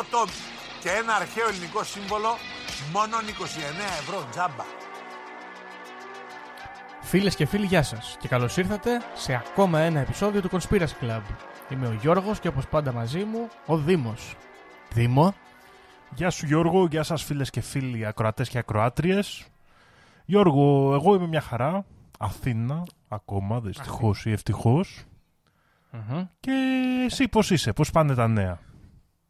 8 τόμοι και ένα αρχαίο ελληνικό σύμβολο, μόνο 29 ευρώ τζάμπα. Φίλες και φίλοι, γεια σας και καλώς ήρθατε σε ακόμα ένα επεισόδιο του Conspiracy Club. Είμαι ο Γιώργος και όπως πάντα μαζί μου ο Δήμος. Δήμο, Γεια σου Γιώργο, γεια σας φίλες και φίλοι ακροατές και ακροάτριες. Γιώργο, εγώ είμαι μια χαρά. Αθήνα, ακόμα, δυστυχώς ή ευτυχώς. Μμμ. Και εσύ πώς είσαι, πώς πάνε τα νέα;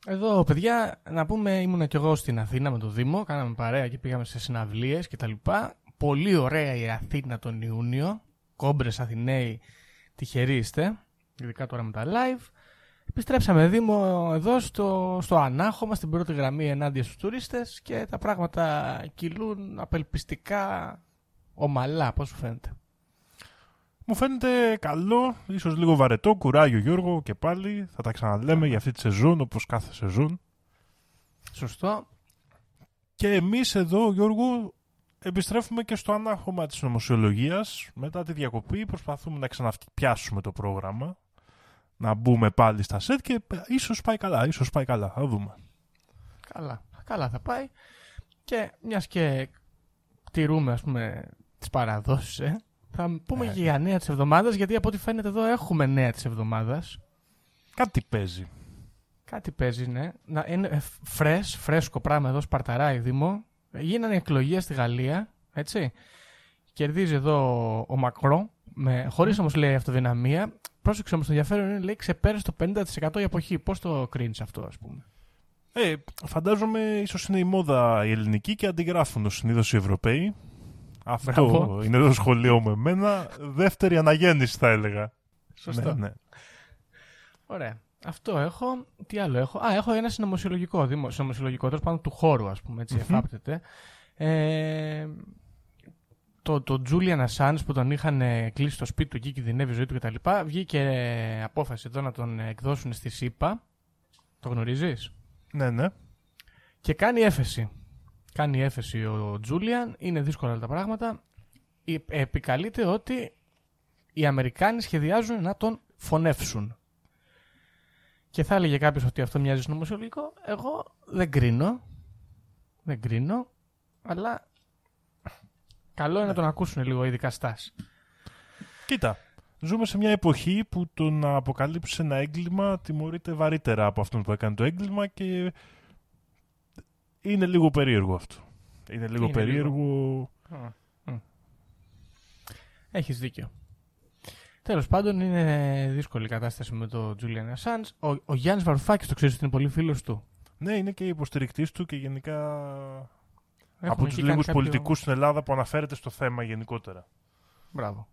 Εδώ παιδιά να πούμε ήμουνα κι εγώ στην Αθήνα με το Δήμο, κάναμε παρέα και πήγαμε σε συναυλίες και τα λοιπά. Πολύ ωραία η Αθήνα τον Ιούνιο, κόμπρες Αθηναίοι τυχεροί είστε, ειδικά τώρα με τα live. Επιστρέψαμε Δήμο εδώ στο, στο Ανάχωμα, στην πρώτη γραμμή ενάντια στους τουρίστες και τα πράγματα κυλούν απελπιστικά ομαλά, πώς σου φαίνεται. Μου φαίνεται καλό, ίσως λίγο βαρετό, κουράγιο Γιώργο και πάλι. Θα τα ξαναλέμε για αυτή τη σεζόν όπως κάθε σεζόν. Σωστό. Και εμείς εδώ Γιώργο επιστρέφουμε και στο ανάχωμα της νομοσιολογίας. Μετά τη διακοπή προσπαθούμε να ξαναπιάσουμε το πρόγραμμα. Να μπούμε πάλι στα σετ και ίσως πάει καλά, ίσως πάει καλά. Θα δούμε. Καλά, καλά θα πάει. Και μιας και τηρούμε ας πούμε τις παραδόσεις, ε, θα πούμε και για νέα της εβδομάδας, γιατί από ό,τι φαίνεται εδώ έχουμε νέα της εβδομάδας. Κάτι παίζει. Κάτι παίζει, ναι. Να, είναι ε, φρες, φρέσκο πράγμα εδώ, Σπαρταρά, Δήμο. Γίνανε εκλογές στη Γαλλία, έτσι. Κερδίζει εδώ ο Μακρό, με, χωρίς όμως λέει αυτοδυναμία. Πρόσεξε όμως το ενδιαφέρον είναι, λέει, ξεπέρασε το 50% η αποχή. Πώς το κρίνεις αυτό, ας πούμε; Ε, φαντάζομαι ίσως είναι η μόδα η ελληνική και αντιγράφουν ως συνήθως οι Ευρωπαίοι. Αυτό Μπράβο. είναι το σχολείο με εμένα. Δεύτερη αναγέννηση θα έλεγα. Σωστό. Ναι, ναι. Ωραία. Αυτό έχω. Τι άλλο έχω; Α, έχω ένα συνωμοσιολογικό. Δήμο, συνωμοσιολογικό τέλος πάντων του χώρου, ας πούμε. Έτσι, εφάπτεται. Ε, το, το Julian Assange που τον είχαν ε, κλείσει στο σπίτι του εκεί, κινδυνεύει η ζωή του κτλ. Βγήκε ε, απόφαση εδώ να τον εκδώσουν στη ΣΥΠΑ. Το γνωρίζεις; ναι, ναι. Και κάνει έφεση. Κάνει έφεση ο Τζούλιαν. Είναι δύσκολα τα πράγματα. Ε, Επικαλείται ότι οι Αμερικάνοι σχεδιάζουν να τον φωνεύσουν. Και θα έλεγε κάποιος ότι αυτό μοιάζει στο νομοσιολογικό. Εγώ δεν κρίνω. Δεν κρίνω. Αλλά καλό είναι να τον ακούσουν λίγο οι δικαστάς. Κοίτα, ζούμε σε μια εποχή που το να αποκαλύψει ένα έγκλημα τιμωρείται βαρύτερα από αυτόν που έκανε το έγκλημα και είναι λίγο περίεργο αυτό. Είναι λίγο Είναι περίεργο. Έχεις δίκιο. Τέλος πάντων είναι δύσκολη η κατάσταση με το Julian Assange. Ο, ο Γιάννης Βαρουφάκης το ξέρεις ότι είναι πολύ φίλος του. Ναι, είναι και υποστηρικτής του και γενικά Έχουμε από τους εκεί λίγους κάνει κάποιο- πολιτικούς στην Ελλάδα που αναφέρεται στο θέμα γενικότερα. Μπράβο.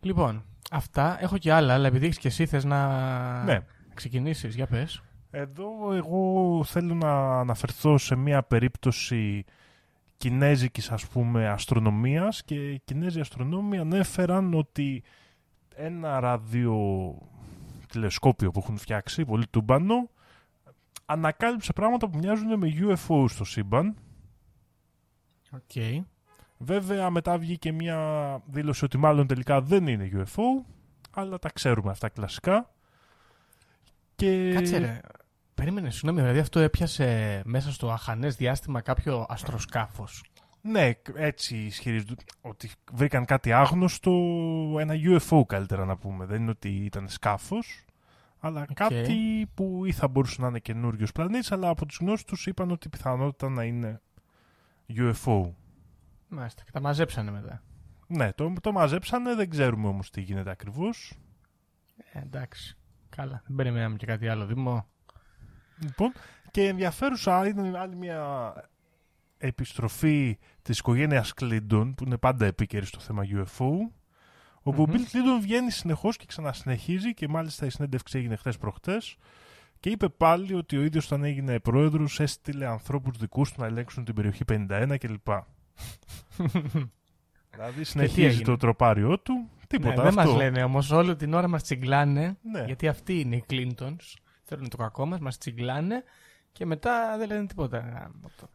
Λοιπόν, αυτά. Έχω και άλλα, αλλά επειδή έχεις και εσύ θες να Ναι. ξεκινήσεις. Για πες. Εδώ εγώ θέλω να αναφερθώ σε μια περίπτωση κινέζικης ας πούμε αστρονομίας και οι Κινέζοι αστρονόμοι ανέφεραν ότι ένα ραδιοτηλεσκόπιο που έχουν φτιάξει, πολύ τούμπανο, ανακάλυψε πράγματα που μοιάζουν με UFO στο σύμπαν. Οκ. Βέβαια μετά βγήκε μια δήλωση ότι μάλλον τελικά δεν είναι UFO, αλλά τα ξέρουμε αυτά κλασικά. Και... Κάτσε ρε. Περίμενε, συγγνώμη, δηλαδή αυτό έπιασε μέσα στο αχανές διάστημα κάποιο αεροσκάφος. Ναι, έτσι ισχυρίζονται ότι βρήκαν κάτι άγνωστο, ένα UFO καλύτερα να πούμε. Δεν είναι ότι ήταν σκάφος, Αλλά κάτι που ή θα μπορούσε να είναι καινούριος πλανήτης, αλλά από τους γνώστες του είπαν ότι πιθανότητα να είναι UFO. Μάλιστα. Και τα μαζέψανε μετά. Ναι, το, το μαζέψανε, δεν ξέρουμε όμως τι γίνεται ακριβώς. Ε, εντάξει. Καλά. Δεν περιμέναμε και κάτι άλλο, Δήμο. Λοιπόν, και ενδιαφέρουσα είναι άλλη μια επιστροφή της οικογένειας Κλίντον, που είναι πάντα επίκαιρη στο θέμα UFO, όπου ο Bill Clinton βγαίνει συνεχώς και ξανασυνεχίζει και μάλιστα η συνέντευξη έγινε χθες προχτές και είπε πάλι ότι ο ίδιος όταν έγινε πρόεδρος έστειλε ανθρώπους δικούς του να ελέγξουν την περιοχή 51 κλπ. δηλαδή συνεχίζει το τροπάριό του, τίποτα ναι, αυτό. Δεν μας λένε όμως όλη την ώρα μας τσιγκλάνε, Ναι. γιατί αυτοί είναι οι Clintons, θέλουν το κακό μας, μας τσιγκλάνε και μετά δεν λένε τίποτα.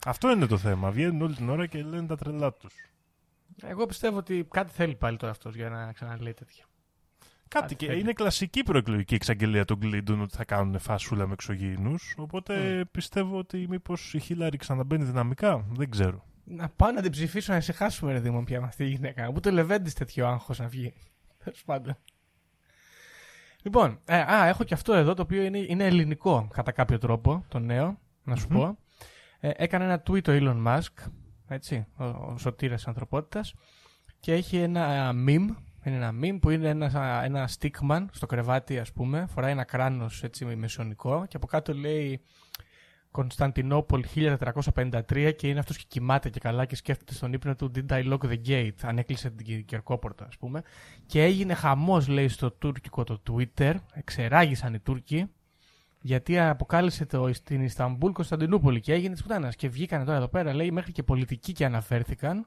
Αυτό είναι το θέμα. Βγαίνουν όλη την ώρα και λένε τα τρελά τους. Εγώ πιστεύω ότι κάτι θέλει πάλι τώρα αυτός για να ξαναλέει τέτοια. Κάτι Κάτι και θέλει. είναι κλασική προεκλογική εξαγγελία των Κλίντον ότι θα κάνουν φάσουλα με εξωγήινους. Οπότε πιστεύω ότι μήπως η Χίλαρη ξαναμπαίνει δυναμικά. Δεν ξέρω. Να πάω να την ψηφίσω να ησυχάσουμε, ρε Δήμο, πια με αυτή η γυναίκα. Ούτε λεβέντης τέτοιο άγχος να βγει. Τέλος πάντων. Λοιπόν, ε, α, έχω και αυτό εδώ το οποίο είναι, είναι ελληνικό κατά κάποιο τρόπο, το νέο, να σου πω. Ε, έκανε ένα tweet ο Elon Musk, έτσι, ο, ο σωτήρας ανθρωπότητας, και έχει ένα meme, είναι ένα meme που είναι ένας, ένα stickman στο κρεβάτι, ας πούμε, φοράει ένα κράνος έτσι μεσονικό και από κάτω λέει Κωνσταντινούπολη 1453 και είναι αυτός και κοιμάται και καλά και σκέφτεται στον ύπνο του Did I lock the gate, αν έκλεισε την κυ- κερκόπορτα ας πούμε. Και έγινε χαμός λέει στο τουρκικό το Twitter, εξεράγησαν οι Τούρκοι γιατί αποκάλυψε το, στην Ισταμπούλ Κωνσταντινούπολη και έγινε της πουτάνας και βγήκαν τώρα εδώ πέρα λέει μέχρι και πολιτικοί και αναφέρθηκαν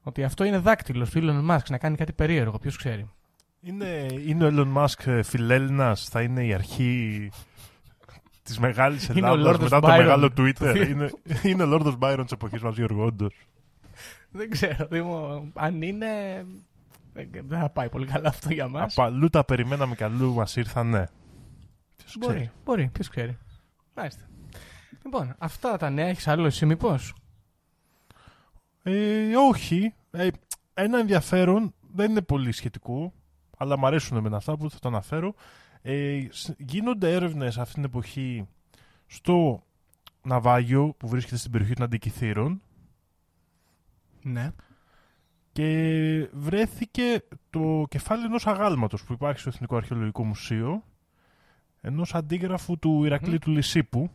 ότι αυτό είναι δάκτυλος του Elon Musk να κάνει κάτι περίεργο, ποιος ξέρει. Είναι, είναι ο Elon Musk ε, φιλέλληνας, θα είναι η αρχή της μεγάλης Είναι ο Ελλάδας Lord μετά το Byron. μεγάλο Twitter. είναι, είναι ο Lord Byron της εποχής μας, Γιώργο, όντως. Δεν ξέρω, Δήμο, αν είναι... Δεν δεν θα πάει πολύ καλά αυτό για μας. Από αλλού τα περιμέναμε και αλλού μας ήρθαν, ναι. Ποιος Μπορεί, ξέρει; μπορεί, ποιος ξέρει. Μάλιστα. Λοιπόν, αυτά τα νέα έχεις άλλο εσύ μήπως; Ε, όχι. Ε, ένα ενδιαφέρον, δεν είναι πολύ σχετικό, αλλά μου αρέσουν με αυτά που θα το αναφέρω. Ε, σ- γίνονται έρευνες αυτή την εποχή στο ναυάγιο που βρίσκεται στην περιοχή των Αντικυθύρων Ναι. και βρέθηκε το κεφάλι ενός αγάλματος που υπάρχει στο Εθνικό Αρχαιολογικό Μουσείο ενός αντίγραφου του Ηρακλή του Λυσίππου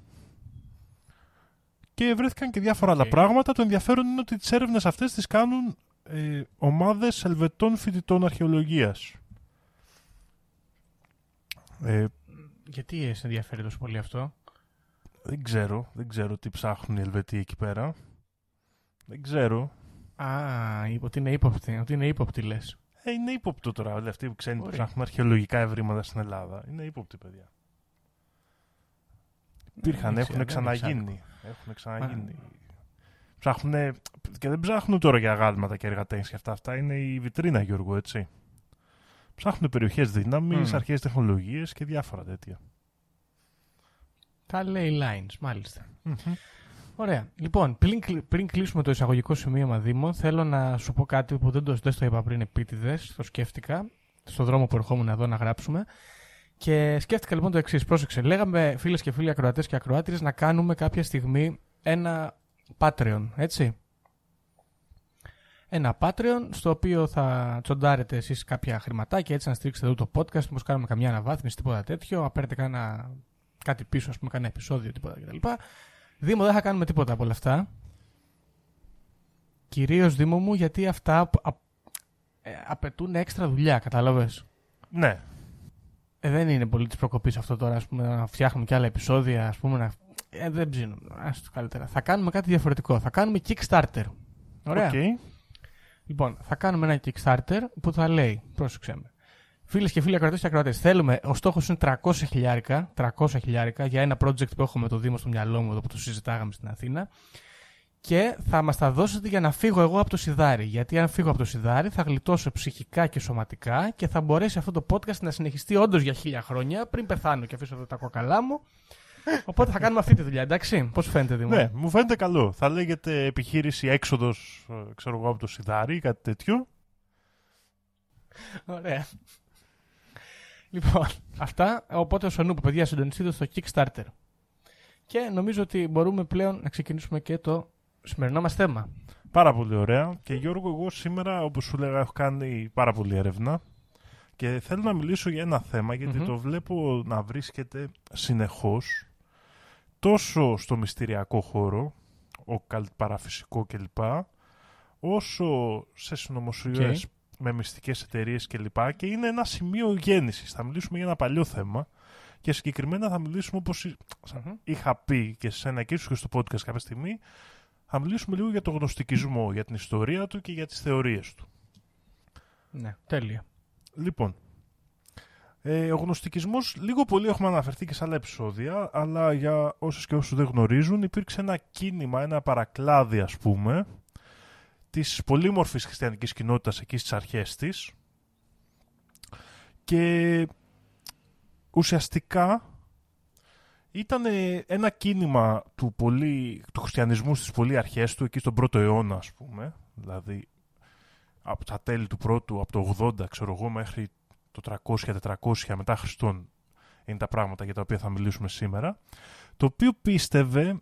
και βρέθηκαν και διάφορα άλλα Οκ. πράγματα. Το ενδιαφέρον είναι ότι τις έρευνες αυτές τις κάνουν ε, ομάδες ελβετών φοιτητών αρχαιολογίας. Ε, Γιατί σε ενδιαφέρει τόσο πολύ αυτό; δεν ξέρω, δεν ξέρω τι ψάχνουν οι Ελβετοί εκεί πέρα. Δεν ξέρω. Α, είπε ότι είναι ύποπτη. Ότι είναι ύποπτη λες. Ε, είναι ύποπτο τώρα όλοι αυτοί που ξένοι που Μπορεί. ψάχνουν αρχαιολογικά ευρήματα στην Ελλάδα. Είναι ύποπτοι, παιδιά. Υπήρχαν, Δεν ξέρω, έχουν δεν είναι ξαναγίνει. Έχουν ξαναγίνει. Ψάχνουνε, και δεν ψάχνουν τώρα για αγάλματα και εργατές και αυτά. Αυτά είναι η βιτρίνα, Γιώργο, έτσι. Ψάχνουν περιοχές δύναμης, Μμμ. αρχαίες τεχνολογίες και διάφορα τέτοια. Τα λέει lines, μάλιστα. Ωραία. Λοιπόν, πριν, κλει- πριν κλείσουμε το εισαγωγικό σημείωμα Δήμο, θέλω να σου πω κάτι που δεν το, δεν στο είπα πριν επίτηδες. Το σκέφτηκα στον δρόμο που ερχόμουν εδώ να γράψουμε. Και σκέφτηκα λοιπόν το εξής. Πρόσεξε. Λέγαμε φίλες και φίλοι ακροατές και ακροάτριες να κάνουμε κάποια στιγμή ένα Patreon, έτσι. Ένα Patreon στο οποίο θα τσοντάρετε εσείς κάποια χρηματάκια έτσι να στηρίξετε εδώ το podcast, μήπως κάνουμε καμιά αναβάθμιση, τίποτα τέτοιο, να παίρνετε κάνα, κάτι πίσω, ας πούμε, κάνα επεισόδιο, τίποτα κτλ. Δήμο, δεν θα κάνουμε τίποτα από όλα αυτά. Κυρίως, Δήμο μου, γιατί αυτά απ- απ- ε, απαιτούν έξτρα δουλειά, κατάλαβες; Ναι. Ε, δεν είναι πολύ της προκοπής αυτό τώρα, ας πούμε, να φτιάχνουμε και άλλα επεισόδια, ας πούμε, να... Ε, δεν ψήνουμε. Άσ' το καλύτερα. Θα κάνουμε κάτι διαφορετικό. Θα κάνουμε Kickstarter. Ωραία. Οκ. Λοιπόν, θα κάνουμε ένα Kickstarter που θα λέει, πρόσεξε με. Φίλες και φίλοι ακροατές και ακροατές, θέλουμε, ο στόχος είναι 300 χιλιάρικα, 300 χιλιάρικα για ένα project που έχουμε το Δήμο στο μυαλό μου εδώ που το συζητάγαμε στην Αθήνα. Και θα μας τα δώσετε για να φύγω εγώ από το σιδάρι. Γιατί αν φύγω από το σιδάρι θα γλιτώσω ψυχικά και σωματικά και θα μπορέσει αυτό το podcast να συνεχιστεί όντως για χίλια χρόνια πριν πεθάνω και αφήσω εδώ τα κοκαλά μου. Οπότε θα κάνουμε αυτή τη δουλειά, εντάξει; Πώς φαίνεται, Δήμο. Ναι, μου φαίνεται καλό. Θα λέγεται επιχείρηση έξοδος, ε, ξέρω εγώ, από το σιδάρι ή κάτι τέτοιο. Ωραία. Λοιπόν, αυτά. Οπότε ο Σανούπο, παιδιά, συντονιστείτε στο Kickstarter. Και νομίζω ότι μπορούμε πλέον να ξεκινήσουμε και το σημερινό μας θέμα. Πάρα πολύ ωραία. Και Γιώργο, εγώ σήμερα, όπως σου λέγα, έχω κάνει πάρα πολύ έρευνα. Και θέλω να μιλήσω για ένα θέμα, γιατί Μμμ. το βλέπω να βρίσκεται συνεχώς τόσο στο μυστηριακό χώρο, ο παραφυσικό κλπ, όσο σε συνωμοσιές με μυστικές εταιρείες κλπ. Και είναι ένα σημείο γέννησης. Θα μιλήσουμε για ένα παλιό θέμα και συγκεκριμένα θα μιλήσουμε όπως εί- Μμμ. είχα πει και σε σένα και ίσως και στο podcast κάποια στιγμή, θα μιλήσουμε λίγο για το γνωστικισμό, για την ιστορία του και για τις θεωρίες του. Ναι, τέλεια. Λοιπόν, ε, ο γνωστικισμός λίγο πολύ έχουμε αναφερθεί και σε άλλα επεισόδια, αλλά για όσους και όσους δεν γνωρίζουν υπήρξε ένα κίνημα, ένα παρακλάδι ας πούμε, της πολύμορφης χριστιανικής κοινότητας εκεί στις αρχές της. Και ουσιαστικά ήταν ε, ένα κίνημα του, πολύ, του χριστιανισμού στις πολύ αρχές του, εκεί στον πρώτο αιώνα ας πούμε, δηλαδή από τα τέλη του πρώτου, από το 80 ξέρω εγώ μέχρι το 300-400 μετά Χριστόν είναι τα πράγματα για τα οποία θα μιλήσουμε σήμερα, το οποίο πίστευε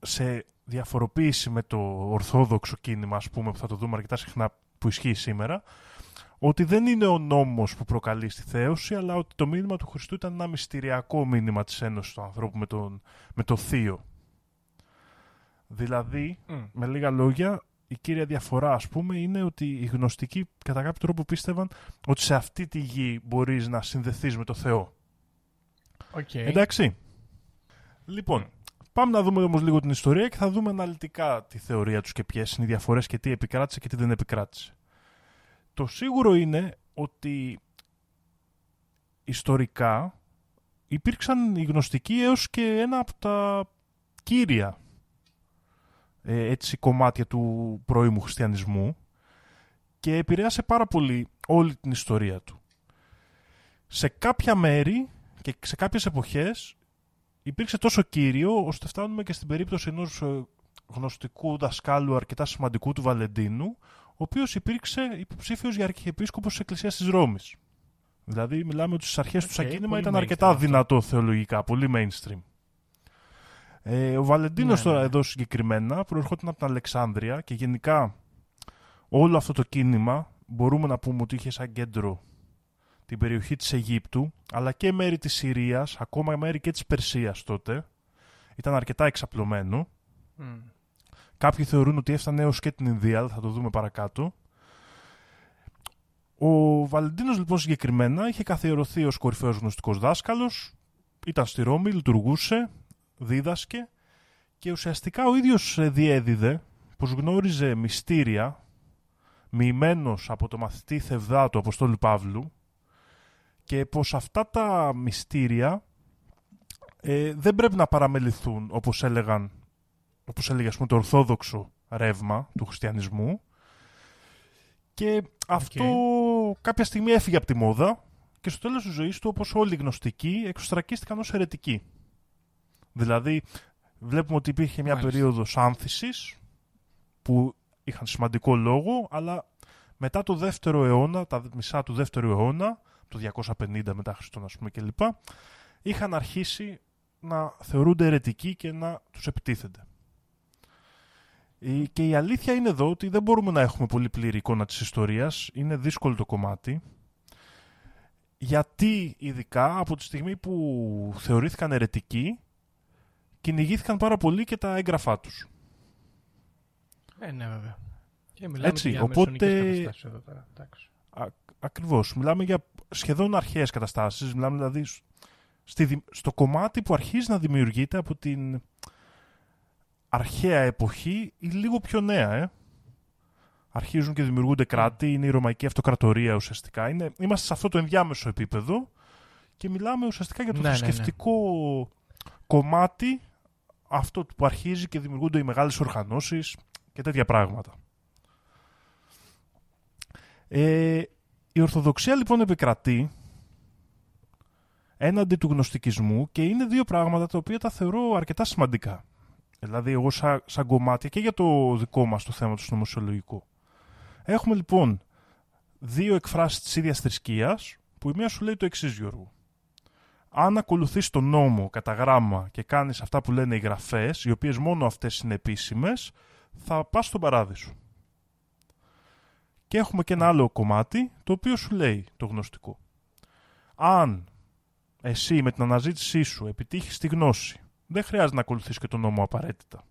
σε διαφοροποίηση με το ορθόδοξο κίνημα, ας πούμε, που θα το δούμε αρκετά συχνά που ισχύει σήμερα, ότι δεν είναι ο νόμος που προκαλεί στη θέωση, αλλά ότι το μήνυμα του Χριστού ήταν ένα μυστηριακό μήνυμα της ένωσης του ανθρώπου με, τον, με το θείο. Δηλαδή, με λίγα λόγια, η κύρια διαφορά, ας πούμε, είναι ότι οι γνωστικοί κατά κάποιο τρόπο πίστευαν ότι σε αυτή τη γη μπορείς να συνδεθείς με το Θεό. Οκ. Εντάξει. Λοιπόν, πάμε να δούμε όμως λίγο την ιστορία και θα δούμε αναλυτικά τη θεωρία τους και ποιες είναι οι διαφορές και τι επικράτησε και τι δεν επικράτησε. Το σίγουρο είναι ότι ιστορικά υπήρξαν οι γνωστικοί έως και ένα από τα κύρια ε, έτσι, κομμάτια του πρώιμου χριστιανισμού και επηρέασε πάρα πολύ όλη την ιστορία του. Σε κάποια μέρη και σε κάποιες εποχές υπήρξε τόσο κύριο ώστε φτάνουμε και στην περίπτωση ενός ε, γνωστικού δασκάλου αρκετά σημαντικού του Βαλεντίνου ο οποίος υπήρξε υποψήφιος για αρχιεπίσκοπος της Εκκλησίας της Ρώμης. Δηλαδή μιλάμε ότι στις αρχές του Οκ, σαν κίνημα πολύ ήταν mainstream αρκετά αυτό. δυνατό θεολογικά, πολύ mainstream. Ε, ο Βαλεντίνος Ναι, τώρα ναι, ναι. εδώ συγκεκριμένα προερχόταν από την Αλεξάνδρεια και γενικά όλο αυτό το κίνημα μπορούμε να πούμε ότι είχε σαν κέντρο την περιοχή της Αιγύπτου αλλά και μέρη της Συρίας, ακόμα μέρη και της Περσίας τότε. Ήταν αρκετά εξαπλωμένο. Μμ. Κάποιοι θεωρούν ότι έφτανε έως και την Ινδία, αλλά θα το δούμε παρακάτω. Ο Βαλεντίνος λοιπόν συγκεκριμένα είχε καθιερωθεί ως κορυφαίος γνωστικός δάσκαλος, ήταν στη Ρώμη, λειτουργούσε, δίδασκε και ουσιαστικά ο ίδιος ε, διέδιδε πως γνώριζε μυστήρια μοιημένος από το μαθητή Θευδά του Αποστόλου Παύλου και πως αυτά τα μυστήρια ε, δεν πρέπει να παραμεληθούν όπως έλεγαν όπως έλεγε ας πούμε το ορθόδοξο ρεύμα του χριστιανισμού και αυτό κάποια στιγμή έφυγε από τη μόδα και στο τέλος της ζωής του όπως όλοι οι γνωστικοί εξωστρακίστηκαν ως αιρετικοί. Δηλαδή βλέπουμε ότι υπήρχε μια Μάλιστα. περίοδος άνθησης που είχαν σημαντικό λόγο αλλά μετά το δεύτερο αιώνα, τα μισά του δεύτερου αιώνα, το 250 μετά Χριστόν ας πούμε κλπ, είχαν αρχίσει να θεωρούνται αιρετικοί και να τους επιτίθενται. Η- Και η αλήθεια είναι εδώ ότι δεν μπορούμε να έχουμε πολύ πλήρη εικόνα της ιστορίας. Είναι δύσκολο το κομμάτι. Γιατί ειδικά από τη στιγμή που θεωρήθηκαν αιρετικοί, κυνηγήθηκαν πάρα πολύ και τα έγγραφά τους. Ε, ναι, βέβαια. Και μιλάμε Έτσι, και για οπότε- μεσονικές καταστάσεις εδώ πέρα. Εντάξει. Α, ακριβώς. Μιλάμε για σχεδόν αρχαίες καταστάσεις. Μιλάμε δηλαδή σ- στη, δη- στο κομμάτι που αρχίζει να δημιουργείται από την αρχαία εποχή ή λίγο πιο νέα, ε. Αρχίζουν και δημιουργούνται κράτη, είναι η Ρωμαϊκή Αυτοκρατορία ουσιαστικά. Είναι, είμαστε σε αυτό το ενδιάμεσο επίπεδο και μιλάμε ουσιαστικά για το Ναι, ναι, ναι. θρησκευτικό κομμάτι αυτό που αρχίζει και δημιουργούνται οι μεγάλες οργανώσεις και τέτοια πράγματα. Ε, η Ορθοδοξία λοιπόν επικρατεί έναντι του γνωστικισμού και είναι δύο πράγματα τα οποία τα θεωρώ αρκετά σημαντικά. Δηλαδή εγώ σαν, σαν κομμάτια και για το δικό μας το θέμα του νομοσιολογικού. Έχουμε λοιπόν δύο εκφράσεις της ίδιας θρησκείας που η μία σου λέει το εξής Γιώργο. Αν ακολουθείς τον νόμο κατά γράμμα και κάνεις αυτά που λένε οι γραφές, οι οποίες μόνο αυτές είναι επίσημες, θα πας στον παράδεισο. Και έχουμε και ένα άλλο κομμάτι, το οποίο σου λέει το γνωστικό. Αν εσύ με την αναζήτησή σου επιτύχεις τη γνώση, δεν χρειάζεται να ακολουθείς και τον νόμο απαραίτητα.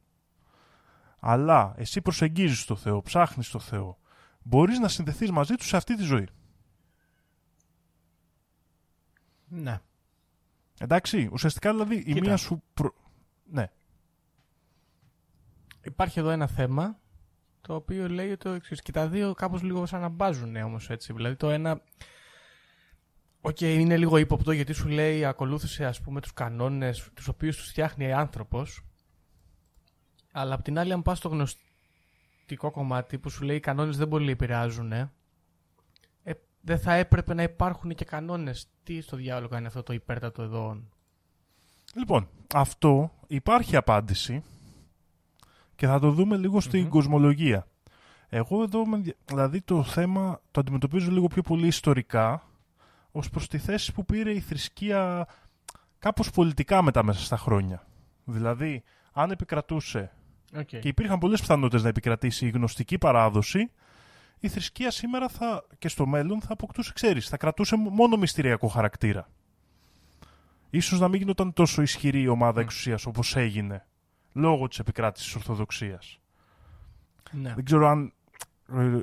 Αλλά εσύ προσεγγίζεις το Θεό, ψάχνεις το Θεό, μπορείς να συνδεθείς μαζί τους σε αυτή τη ζωή. Ναι. Εντάξει, ουσιαστικά δηλαδή η Κοίτα. μία σου... Προ... Ναι. Υπάρχει εδώ ένα θέμα το οποίο λέει το εξής. Και τα δύο κάπως λίγο σαν να μπάζουν όμως έτσι. Δηλαδή το ένα. Οκ, είναι λίγο ύποπτο γιατί σου λέει ακολούθησε ας πούμε τους κανόνες τους οποίους τους φτιάχνει άνθρωπος αλλά απ' την άλλη αν πας στο γνωστικό κομμάτι που σου λέει οι κανόνες δεν πολύ επηρεάζουν ε, δεν θα έπρεπε να υπάρχουν και κανόνες. Τι στο διάλογο κάνει αυτό το υπέρτατο εδώ; Λοιπόν, αυτό υπάρχει απάντηση και θα το δούμε λίγο στην κοσμολογία. Εγώ εδώ, με ενδια- δηλαδή το θέμα το αντιμετωπίζω λίγο πιο πολύ ιστορικά ως προς τη θέση που πήρε η θρησκεία κάπως πολιτικά μετά μέσα στα χρόνια. Δηλαδή, αν επικρατούσε Okay. και υπήρχαν πολλές πιθανότητες να επικρατήσει η γνωστική παράδοση, η θρησκεία σήμερα θα, και στο μέλλον θα αποκτούσε, ξέρεις, θα κρατούσε μόνο μυστηριακό χαρακτήρα. Ίσως να μην γινόταν τόσο ισχυρή η ομάδα εξουσίας όπως έγινε, λόγω της επικράτησης της Ορθοδοξίας. Ναι. Δεν ξέρω αν ε,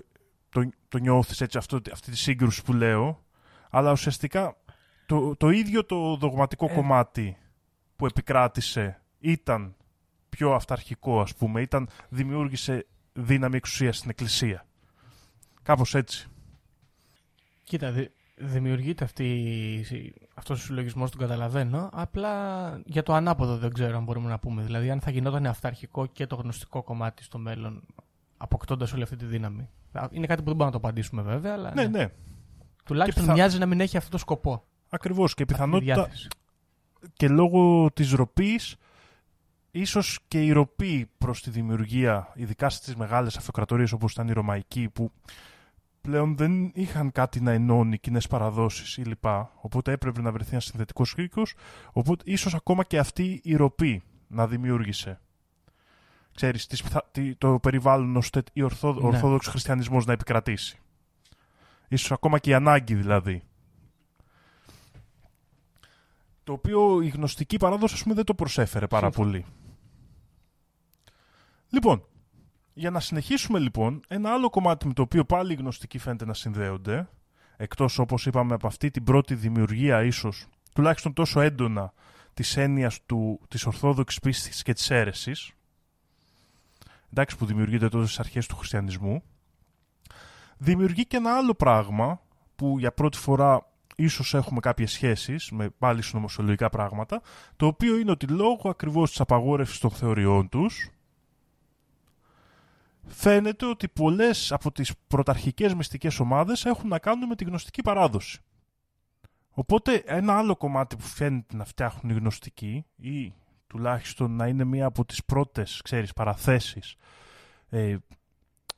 το, το νιώθεις έτσι αυτό, αυτή τη σύγκρουση που λέω, αλλά ουσιαστικά το, το ίδιο το δογματικό Ε. κομμάτι που επικράτησε ήταν πιο αυταρχικό ας πούμε, ήταν, δημιούργησε δύναμη εξουσίας στην εκκλησία. Κάπως έτσι. Κοίτα, δη- δημιουργείται αυτή, η- αυτός ο συλλογισμός, τον καταλαβαίνω. Απλά για το ανάποδο δεν ξέρω αν μπορούμε να πούμε. Δηλαδή, αν θα γινόταν αυταρχικό και το γνωστικό κομμάτι στο μέλλον, αποκτώντας όλη αυτή τη δύναμη. Είναι κάτι που δεν μπορούμε να το απαντήσουμε βέβαια, αλλά Ναι, ναι. τουλάχιστον Και πιθα- μοιάζει να μην έχει αυτό το σκοπό. Ακριβώς και αυτή τη πιθανότητα διάθεση. και λόγω της ροπής ίσως και η ροπή προς τη δημιουργία ειδικά στις μεγάλες αυτοκρατορίες όπως ήταν η Ρωμαϊκή που πλέον δεν είχαν κάτι να ενώνει κοινές παραδόσεις ή λοιπά οπότε έπρεπε να βρεθεί ένας συνδετικός κρίκος οπότε ίσως ακόμα και αυτή η ροπή να δημιούργησε ξέρεις, τις πιθα- τι- το περιβάλλον ώστε η ορθό, ο Ναι. ορθόδοξος χριστιανισμός να επικρατήσει. Ίσως ακόμα και η ανάγκη δηλαδή. Το οποίο η γνωστική παράδοση ας πούμε, δεν το προσέφερε πάρα Σύμφωνα. πολύ. Λοιπόν, για να συνεχίσουμε λοιπόν, ένα άλλο κομμάτι με το οποίο πάλι οι γνωστικοί φαίνεται να συνδέονται, εκτός όπως είπαμε από αυτή την πρώτη δημιουργία ίσως, τουλάχιστον τόσο έντονα της έννοιας του, της ορθόδοξης πίστης και της αίρεσης, εντάξει που δημιουργείται τότε στις αρχές του χριστιανισμού, δημιουργεί και ένα άλλο πράγμα που για πρώτη φορά ίσως έχουμε κάποιες σχέσεις με πάλι συνωμοσιολογικά πράγματα, το οποίο είναι ότι λόγω ακριβώς της απαγόρευσης των θεωριών τους, φαίνεται ότι πολλές από τις πρωταρχικές μυστικές ομάδες έχουν να κάνουν με τη γνωστική παράδοση. Οπότε ένα άλλο κομμάτι που φαίνεται να φτιάχνουν οι γνωστικοί ή τουλάχιστον να είναι μία από τις πρώτες, ξέρεις, παραθέσεις ε,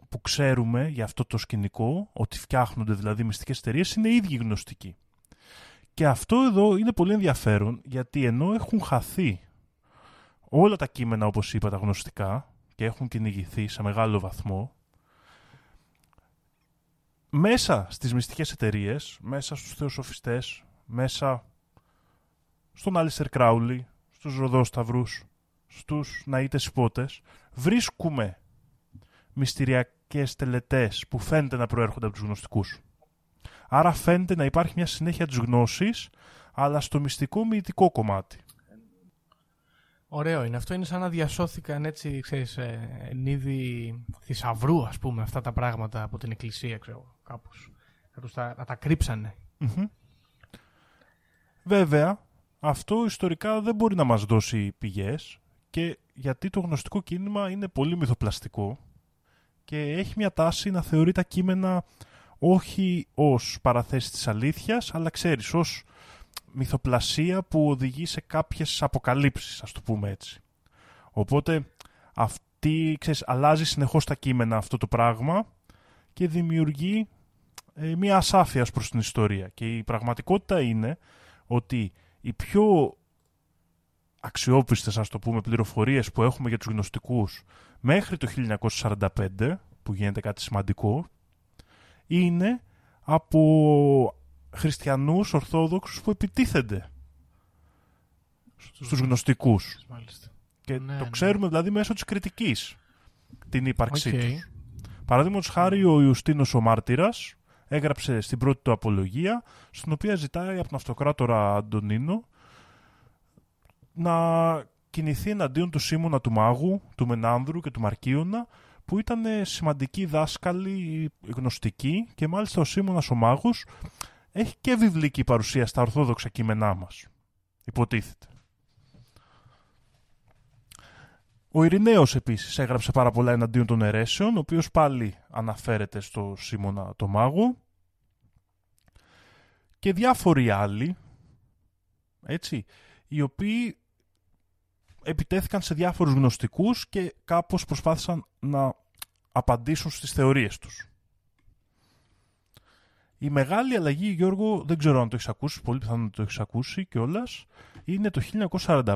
που ξέρουμε για αυτό το σκηνικό, ότι φτιάχνονται δηλαδή μυστικές εταιρείες, είναι οι ίδιοι γνωστικοί. Και αυτό εδώ είναι πολύ ενδιαφέρον, γιατί ενώ έχουν χαθεί όλα τα κείμενα, όπως είπα, τα γνωστικά, και έχουν κυνηγηθεί σε μεγάλο βαθμό, μέσα στις μυστικές εταιρείες, μέσα στους θεοσοφιστές, μέσα στον Άλιστερ Κράουλι, στους Ροδόσταυρους, στους Ναΐτες Υπότες, βρίσκουμε μυστηριακές τελετές που φαίνεται να προέρχονται από τους γνωστικούς. Άρα φαίνεται να υπάρχει μια συνέχεια της γνώσης, αλλά στο μυστικό μυητικό κομμάτι. Ωραίο είναι. Αυτό είναι σαν να διασώθηκαν έτσι, ξέρεις, ε, εν είδη θησαυρού, ας πούμε, αυτά τα πράγματα από την εκκλησία, ξέρω, κάπως. Να, τους τα, να τα κρύψανε. Μμμ. Βέβαια, αυτό ιστορικά δεν μπορεί να μας δώσει πηγές και γιατί το γνωστικό κίνημα είναι πολύ μυθοπλαστικό και έχει μια τάση να θεωρεί τα κείμενα όχι ως παραθέσεις της αλήθειας, αλλά ξέρεις, ως μυθοπλασία που οδηγεί σε κάποιες αποκαλύψεις, ας το πούμε έτσι. Οπότε αυτή, ξέρεις, αλλάζει συνεχώς τα κείμενα αυτό το πράγμα και δημιουργεί ε, μια ασάφεια ως προς την ιστορία. Και η πραγματικότητα είναι ότι οι πιο αξιόπιστες, ας το πούμε, πληροφορίες που έχουμε για τους γνωστικούς μέχρι το 1945, που γίνεται κάτι σημαντικό, είναι από χριστιανούς ορθόδοξους που επιτίθενται στους γνωστικούς. Μάλιστα. Και Ναι, το ναι. ξέρουμε δηλαδή μέσω της κριτικής την ύπαρξή Οκ. τους. Παραδείγματος χάρη ο Ιουστίνος ο Μάρτυρας έγραψε στην πρώτη του απολογία στην οποία ζητάει από τον αυτοκράτορα Αντωνίνο να κινηθεί εναντίον του Σίμωνα του Μάγου, του Μενάνδρου και του Μαρκίωνα που ήταν σημαντικοί δάσκαλοι γνωστικοί και μάλιστα ο Σίμωνας ο Μάγος έχει και βιβλική παρουσία στα ορθόδοξα κείμενά μας. Υποτίθεται. Ο Ειρηναίος επίσης έγραψε πάρα πολλά εναντίον των αιρέσεων, ο οποίος πάλι αναφέρεται στο Σίμωνα το Μάγο. Και διάφοροι άλλοι, έτσι, οι οποίοι επιτέθηκαν σε διάφορους γνωστικούς και κάπως προσπάθησαν να απαντήσουν στις θεωρίες τους. Η μεγάλη αλλαγή, Γιώργο, δεν ξέρω αν το έχεις ακούσει, πολύ πιθανόν να το έχεις ακούσει κιόλας, είναι το 1945,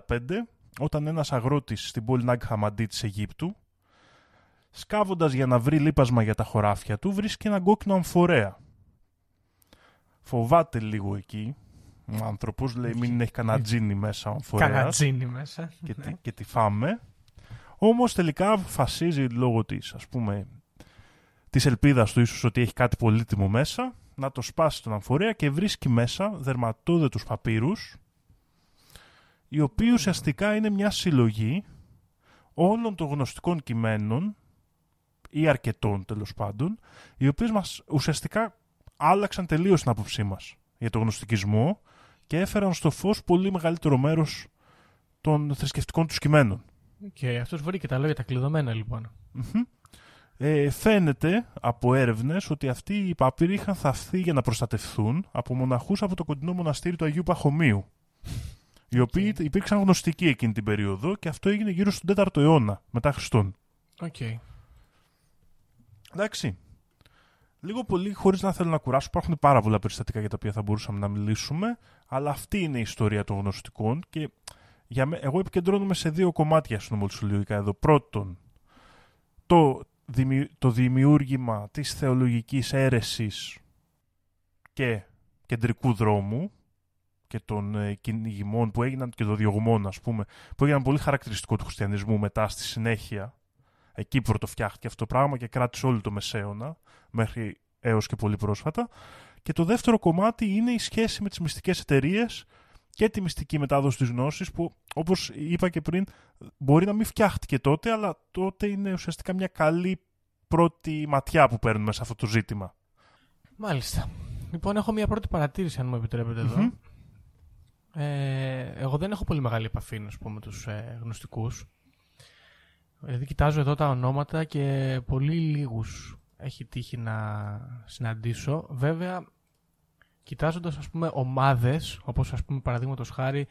όταν ένας αγρότης στην πόλη Νάγκ Χαμαντή της Αιγύπτου, σκάβοντας για να βρει λίπασμα για τα χωράφια του, βρίσκει έναν κόκκινο αμφορέα. Φοβάται λίγο εκεί. Ο άνθρωπος λέει μην έχει κανένα τζίνι μέσα ο αμφορέας Κάνα τζίνι μέσα. και, Ναι. τη, και τη φάμε. Όμως τελικά αποφασίζει λόγω της, ας πούμε, της ελπίδας του ίσως ότι έχει κάτι πολύτιμο μέσα, να το σπάσει τον αμφορέα και βρίσκει μέσα δερματόδετους παπύρους, οι οποίοι ουσιαστικά είναι μια συλλογή όλων των γνωστικών κειμένων ή αρκετών τέλος πάντων, οι οποίοι μας ουσιαστικά άλλαξαν τελείως την άποψή μας για τον γνωστικισμό και έφεραν στο φως πολύ μεγαλύτερο μέρος των θρησκευτικών τους κειμένων. Οκ, αυτός βρήκε τα λόγια τα κλειδωμένα λοιπόν. Μμμ. Ε, φαίνεται από έρευνες ότι αυτοί οι πάπυροι είχαν θαφτεί για να προστατευθούν από μοναχούς από το κοντινό μοναστήρι του Αγίου Παχωμίου. Οι οποίοι υπήρξαν γνωστικοί εκείνη την περίοδο και αυτό έγινε γύρω στον 4ο αιώνα μετά Χριστόν. Οκ. Εντάξει. Λίγο πολύ, χωρίς να θέλω να κουράσω, υπάρχουν πάρα πολλά περιστατικά για τα οποία θα μπορούσαμε να μιλήσουμε, αλλά αυτή είναι η ιστορία των γνωστικών και για με, εγώ επικεντρώνομαι σε δύο κομμάτια συνωμοσιολογικά εδώ. Πρώτον, το, δημιου- το δημιούργημα της θεολογικής αίρεσης και κεντρικού δρόμου και των ε, κυνηγημών που έγιναν και των διωγμών, ας πούμε, που έγιναν πολύ χαρακτηριστικό του χριστιανισμού μετά στη συνέχεια. Εκεί πρωτοφτιάχτηκε αυτό το πράγμα και κράτησε όλο το μεσαίωνα μέχρι έως και πολύ πρόσφατα. Και το δεύτερο κομμάτι είναι η σχέση με τις μυστικές εταιρείες και τη μυστική μετάδοση της γνώσης που όπως είπα και πριν μπορεί να μην φτιάχτηκε τότε αλλά τότε είναι ουσιαστικά μια καλή πρώτη ματιά που παίρνουμε σε αυτό το ζήτημα. Μάλιστα. Λοιπόν, έχω μια πρώτη παρατήρηση, αν μου επιτρέπετε εδώ. Μμμ. Ε, εγώ δεν έχω πολύ μεγάλη επαφή, να σου πω, με τους ε, γνωστικούς. Δηλαδή, κοιτάζω εδώ τα ονόματα και πολύ λίγους έχει τύχει να συναντήσω. Βέβαια, κοιτάζοντας, ας πούμε, ομάδες, όπως, ας πούμε, παραδείγματος χάρη,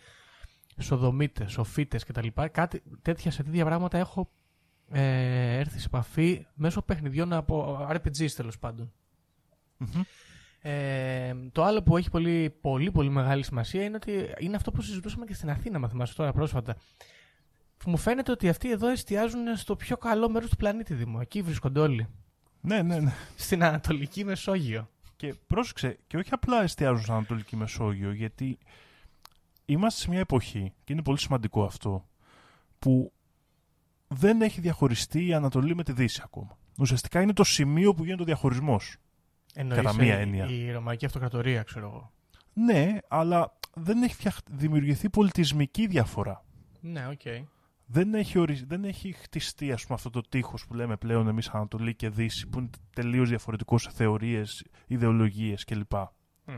σοδομίτες, σοφίτες κτλ. Κάτι τέτοια σε τέτοια πράγματα έχω ε, έρθει σε επαφή μέσω παιχνιδιών από RPGs, τέλος πάντων. Μμμ. Ε, το άλλο που έχει πολύ, πολύ, πολύ μεγάλη σημασία είναι ότι είναι αυτό που συζητούσαμε και στην Αθήνα, μα θυμάσαι τώρα πρόσφατα. Που μου φαίνεται ότι αυτοί εδώ εστιάζουν στο πιο καλό μέρος του πλανήτη Δήμο. Εκεί βρίσκονται όλοι. Ναι, ναι, ναι. Στην Ανατολική Μεσόγειο. Και πρόσεξε, και όχι απλά εστιάζουν στην Ανατολική Μεσόγειο, γιατί είμαστε σε μια εποχή, και είναι πολύ σημαντικό αυτό, που δεν έχει διαχωριστεί η Ανατολή με τη Δύση ακόμα. Ουσιαστικά είναι το σημείο που γίνεται ο διαχωρισμός. Εννοείς, Κατά μία ε, έννοια. Η Ρωμαϊκή Αυτοκρατορία, ξέρω εγώ. Ναι, αλλά δεν έχει φτιαχ... δημιουργηθεί πολιτισμική διαφορά. Ναι, οκ. Δεν έχει, ορι... δεν έχει χτιστεί ας πούμε, αυτό το τείχος που λέμε πλέον εμείς Ανατολή και Δύση, που είναι τελείως διαφορετικός σε θεωρίες, ιδεολογίες κλπ. Μμ.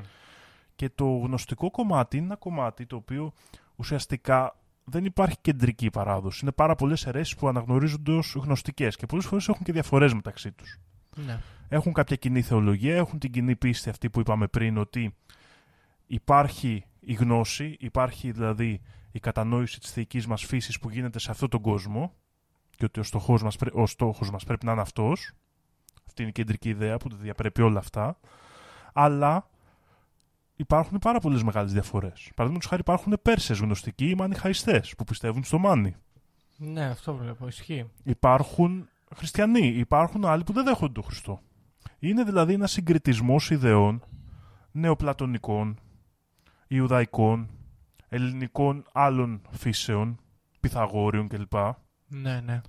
Και το γνωστικό κομμάτι είναι ένα κομμάτι το οποίο ουσιαστικά δεν υπάρχει κεντρική παράδοση. Είναι πάρα πολλές αιρέσεις που αναγνωρίζονται ως γνωστικές και πολλές φορές έχουν και διαφορές μεταξύ τους. Ναι. Έχουν κάποια κοινή θεολογία, έχουν την κοινή πίστη αυτή που είπαμε πριν ότι υπάρχει η γνώση, υπάρχει δηλαδή η κατανόηση της θεϊκής μας φύσης που γίνεται σε αυτόν τον κόσμο και ότι ο στόχος μας, πρέ- ο στόχος μας πρέπει να είναι αυτός. Αυτή είναι η κεντρική ιδέα που τα διαπρέπει όλα αυτά. Αλλά υπάρχουν πάρα πολλές μεγάλες διαφορές. Παραδείγματος χάρη υπάρχουν Πέρσες γνωστικοί ή μανιχαϊστέ που πιστεύουν στο μάνι. Ναι, αυτό βλέπω. Ισχύει. Υπάρχουν χριστιανοί, υπάρχουν άλλοι που δεν δέχονται τον Χριστό. Είναι δηλαδή ένα συγκριτισμός ιδεών νεοπλατωνικών, Ιουδαϊκών, ελληνικών άλλων φύσεων, Pythagóriων κλπ. Ναι, ναι.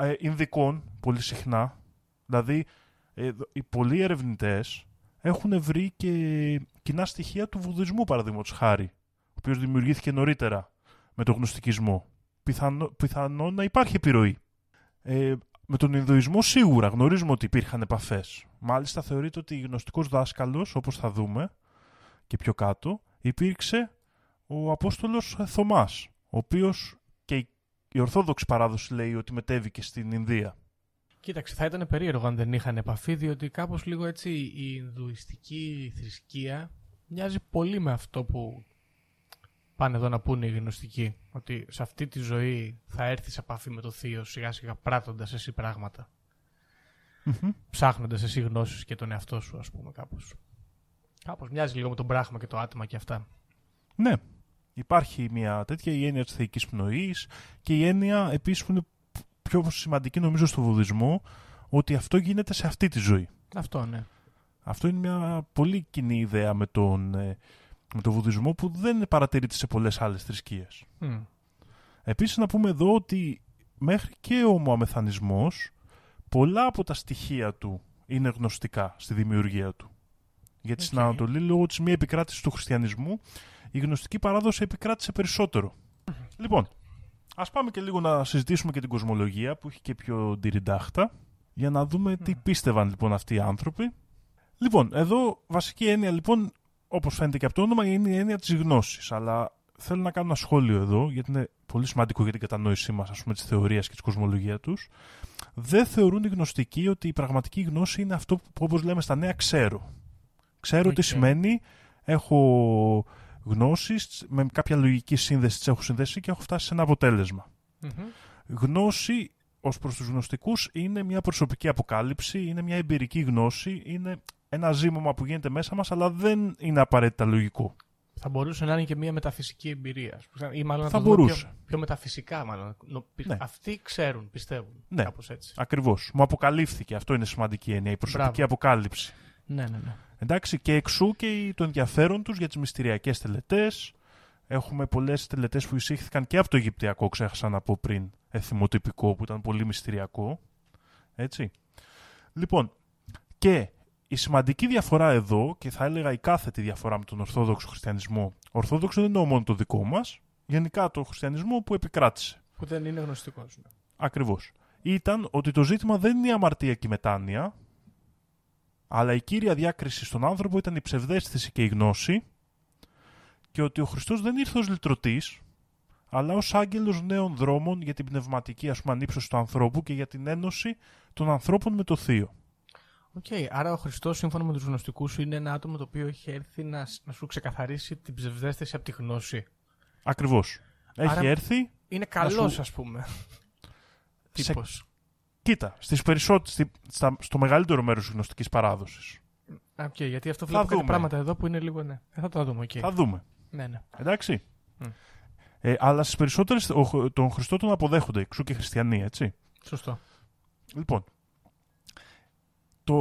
Ε, Ινδικών, πολύ συχνά. Δηλαδή, ε, οι πολλοί ερευνητές έχουν βρει και κοινά στοιχεία του βουδισμού, παραδείγματος χάρη, ο οποίος δημιουργήθηκε νωρίτερα με τον γνωστικισμό. Πιθανό, πιθανό να υπάρχει επιρροή. Ε, με τον Ινδουισμό σίγουρα γνωρίζουμε ότι υπήρχαν επαφές. Μάλιστα θεωρείται ότι γνωστικός δάσκαλος, όπως θα δούμε και πιο κάτω, υπήρξε ο Απόστολος Θωμάς, ο οποίος και η Ορθόδοξη παράδοση λέει ότι μετέβηκε στην Ινδία. Κοίταξε, θα ήταν περίεργο αν δεν είχαν επαφή, διότι κάπως λίγο έτσι η Ινδουιστική θρησκεία μοιάζει πολύ με αυτό που πάνε εδώ να πούνε οι γνωστικοί. Ότι σε αυτή τη ζωή θα έρθεις σε επαφή με το Θείο σιγά σιγά πράττοντας εσύ πράγματα. Ψάχνοντας εσύ γνώσεις και τον εαυτό σου ας πούμε κάπως. Κάπως μοιάζει λίγο με τον πράγμα και το άτομα και αυτά. Ναι, υπάρχει μια τέτοια η έννοια της θεϊκής πνοής και η έννοια επίσης που είναι πιο σημαντική νομίζω στο βουδισμό ότι αυτό γίνεται σε αυτή τη ζωή. Αυτό ναι. Αυτό είναι μια πολύ κοινή ιδέα με τον, ε, με τον βουδισμό που δεν παρατηρείται σε πολλές άλλες θρησκείες. Μμ. Επίσης να πούμε εδώ ότι μέχρι και ο μοαμεθανισμός πολλά από τα στοιχεία του είναι γνωστικά στη δημιουργία του. Γιατί στην Οκ. Ανατολή λόγω της μη επικράτησης του χριστιανισμού η γνωστική παράδοση επικράτησε περισσότερο. Λοιπόν, ας πάμε και λίγο να συζητήσουμε και την κοσμολογία που έχει και πιο ντιριντάχτα για να δούμε τι πίστευαν λοιπόν αυτοί οι άνθρωποι. Λοιπόν, εδώ βασική έννοια λοιπόν όπως φαίνεται και από το όνομα είναι η έννοια της γνώσης αλλά θέλω να κάνω ένα σχόλιο εδώ γιατί είναι πολύ σημαντικό για την κατανόησή μας ας πούμε της θεωρίας και της κοσμολογία τους δεν θεωρούν οι γνωστικοί ότι η πραγματική γνώση είναι αυτό που όπως λέμε στα νέα ξέρω. Ξέρω τι Οκ. σημαίνει, έχω γνώσεις, με κάποια λογική σύνδεση τις έχω συνδέσει και έχω φτάσει σε ένα αποτέλεσμα. Μμμ. Γνώση ως προς τους γνωστικούς είναι μια προσωπική αποκάλυψη, είναι μια εμπειρική γνώση, είναι ένα ζύμωμα που γίνεται μέσα μας αλλά δεν είναι απαραίτητα λογικό. Θα μπορούσε να είναι και μια μεταφυσική εμπειρία. ας πούμε, Ή μάλλον να Θα το δούμε μπορούσε. Πιο, πιο μεταφυσικά, μάλλον. Νο- πι- Ναι. Αυτοί ξέρουν, πιστεύουν. Ναι. Κάπως έτσι. Ακριβώς. Μου αποκαλύφθηκε. Αυτό είναι σημαντική έννοια. Η προσωπική Μπράβο. αποκάλυψη. Ναι, ναι, ναι. Εντάξει, και εξού και η- το ενδιαφέρον τους για τις μυστηριακές τελετές. Έχουμε πολλές τελετές που εισήχθηκαν και από το Αιγυπτιακό, ξέχασα να πω πριν, εθιμοτυπικό, που ήταν πολύ μυστηριακό. Έτσι. Λοιπόν, και η σημαντική διαφορά εδώ, και θα έλεγα η κάθετη διαφορά με τον Ορθόδοξο Χριστιανισμό, Ορθόδοξο δεν εννοώ μόνο το δικό μας, γενικά το χριστιανισμό που επικράτησε. Που δεν είναι γνωστικός. Ακριβώς. Ήταν ότι το ζήτημα δεν είναι η αμαρτία και η μετάνοια, αλλά η κύρια διάκριση στον άνθρωπο ήταν η ψευδαίσθηση και η γνώση και ότι ο Χριστός δεν ήρθε ως λυτρωτής, αλλά ως άγγελος νέων δρόμων για την πνευματική ας πούμε, ανύψωση του ανθρώπου και για την ένωση των ανθρώπων με το Θείο. Οκ, άρα ο Χριστός, σύμφωνα με τους γνωστικούς σου, είναι ένα άτομο το οποίο έχει έρθει να, να σου ξεκαθαρίσει την ψευδαίσθηση από τη γνώση. Ακριβώς. Έχει Άρα- έρθει, Είναι καλό, σου- ας πούμε. Σε- Τύπος. Κοίτα, στις περισσότερες, στη- στα- στο μεγαλύτερο μέρος της γνωστικής παράδοσης. Οκ, γιατί αυτό Θα βλέπω κάτι δούμε. πράγματα εδώ που είναι λίγο. Ναι. Ε, θα το δούμε, οκ. Θα δούμε. Ναι, ναι. Εντάξει. Μμ. Ε, αλλά στις περισσότερες ο- τον Χριστό τον αποδέχονται, εξού και χριστιανοί, έτσι. Σωστό. Λοιπόν, το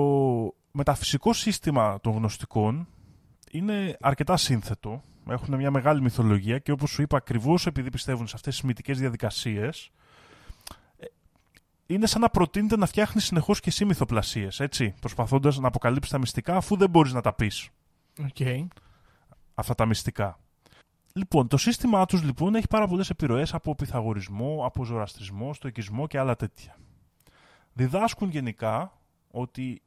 μεταφυσικό σύστημα των γνωστικών είναι αρκετά σύνθετο. Έχουν μια μεγάλη μυθολογία και όπως σου είπα ακριβώς επειδή πιστεύουν σε αυτές τις μυθικές διαδικασίες ε, είναι σαν να προτείνεται να φτιάχνεις συνεχώς και εσύ μυθοπλασίες, έτσι, προσπαθώντας να αποκαλύψεις τα μυστικά αφού δεν μπορείς να τα πεις Οκ. αυτά τα μυστικά. Λοιπόν, το σύστημά τους λοιπόν έχει πάρα πολλές επιρροές από πυθαγορισμό, από ζωραστρισμό, στοικισμό και άλλα τέτοια. Διδάσκουν γενικά ότι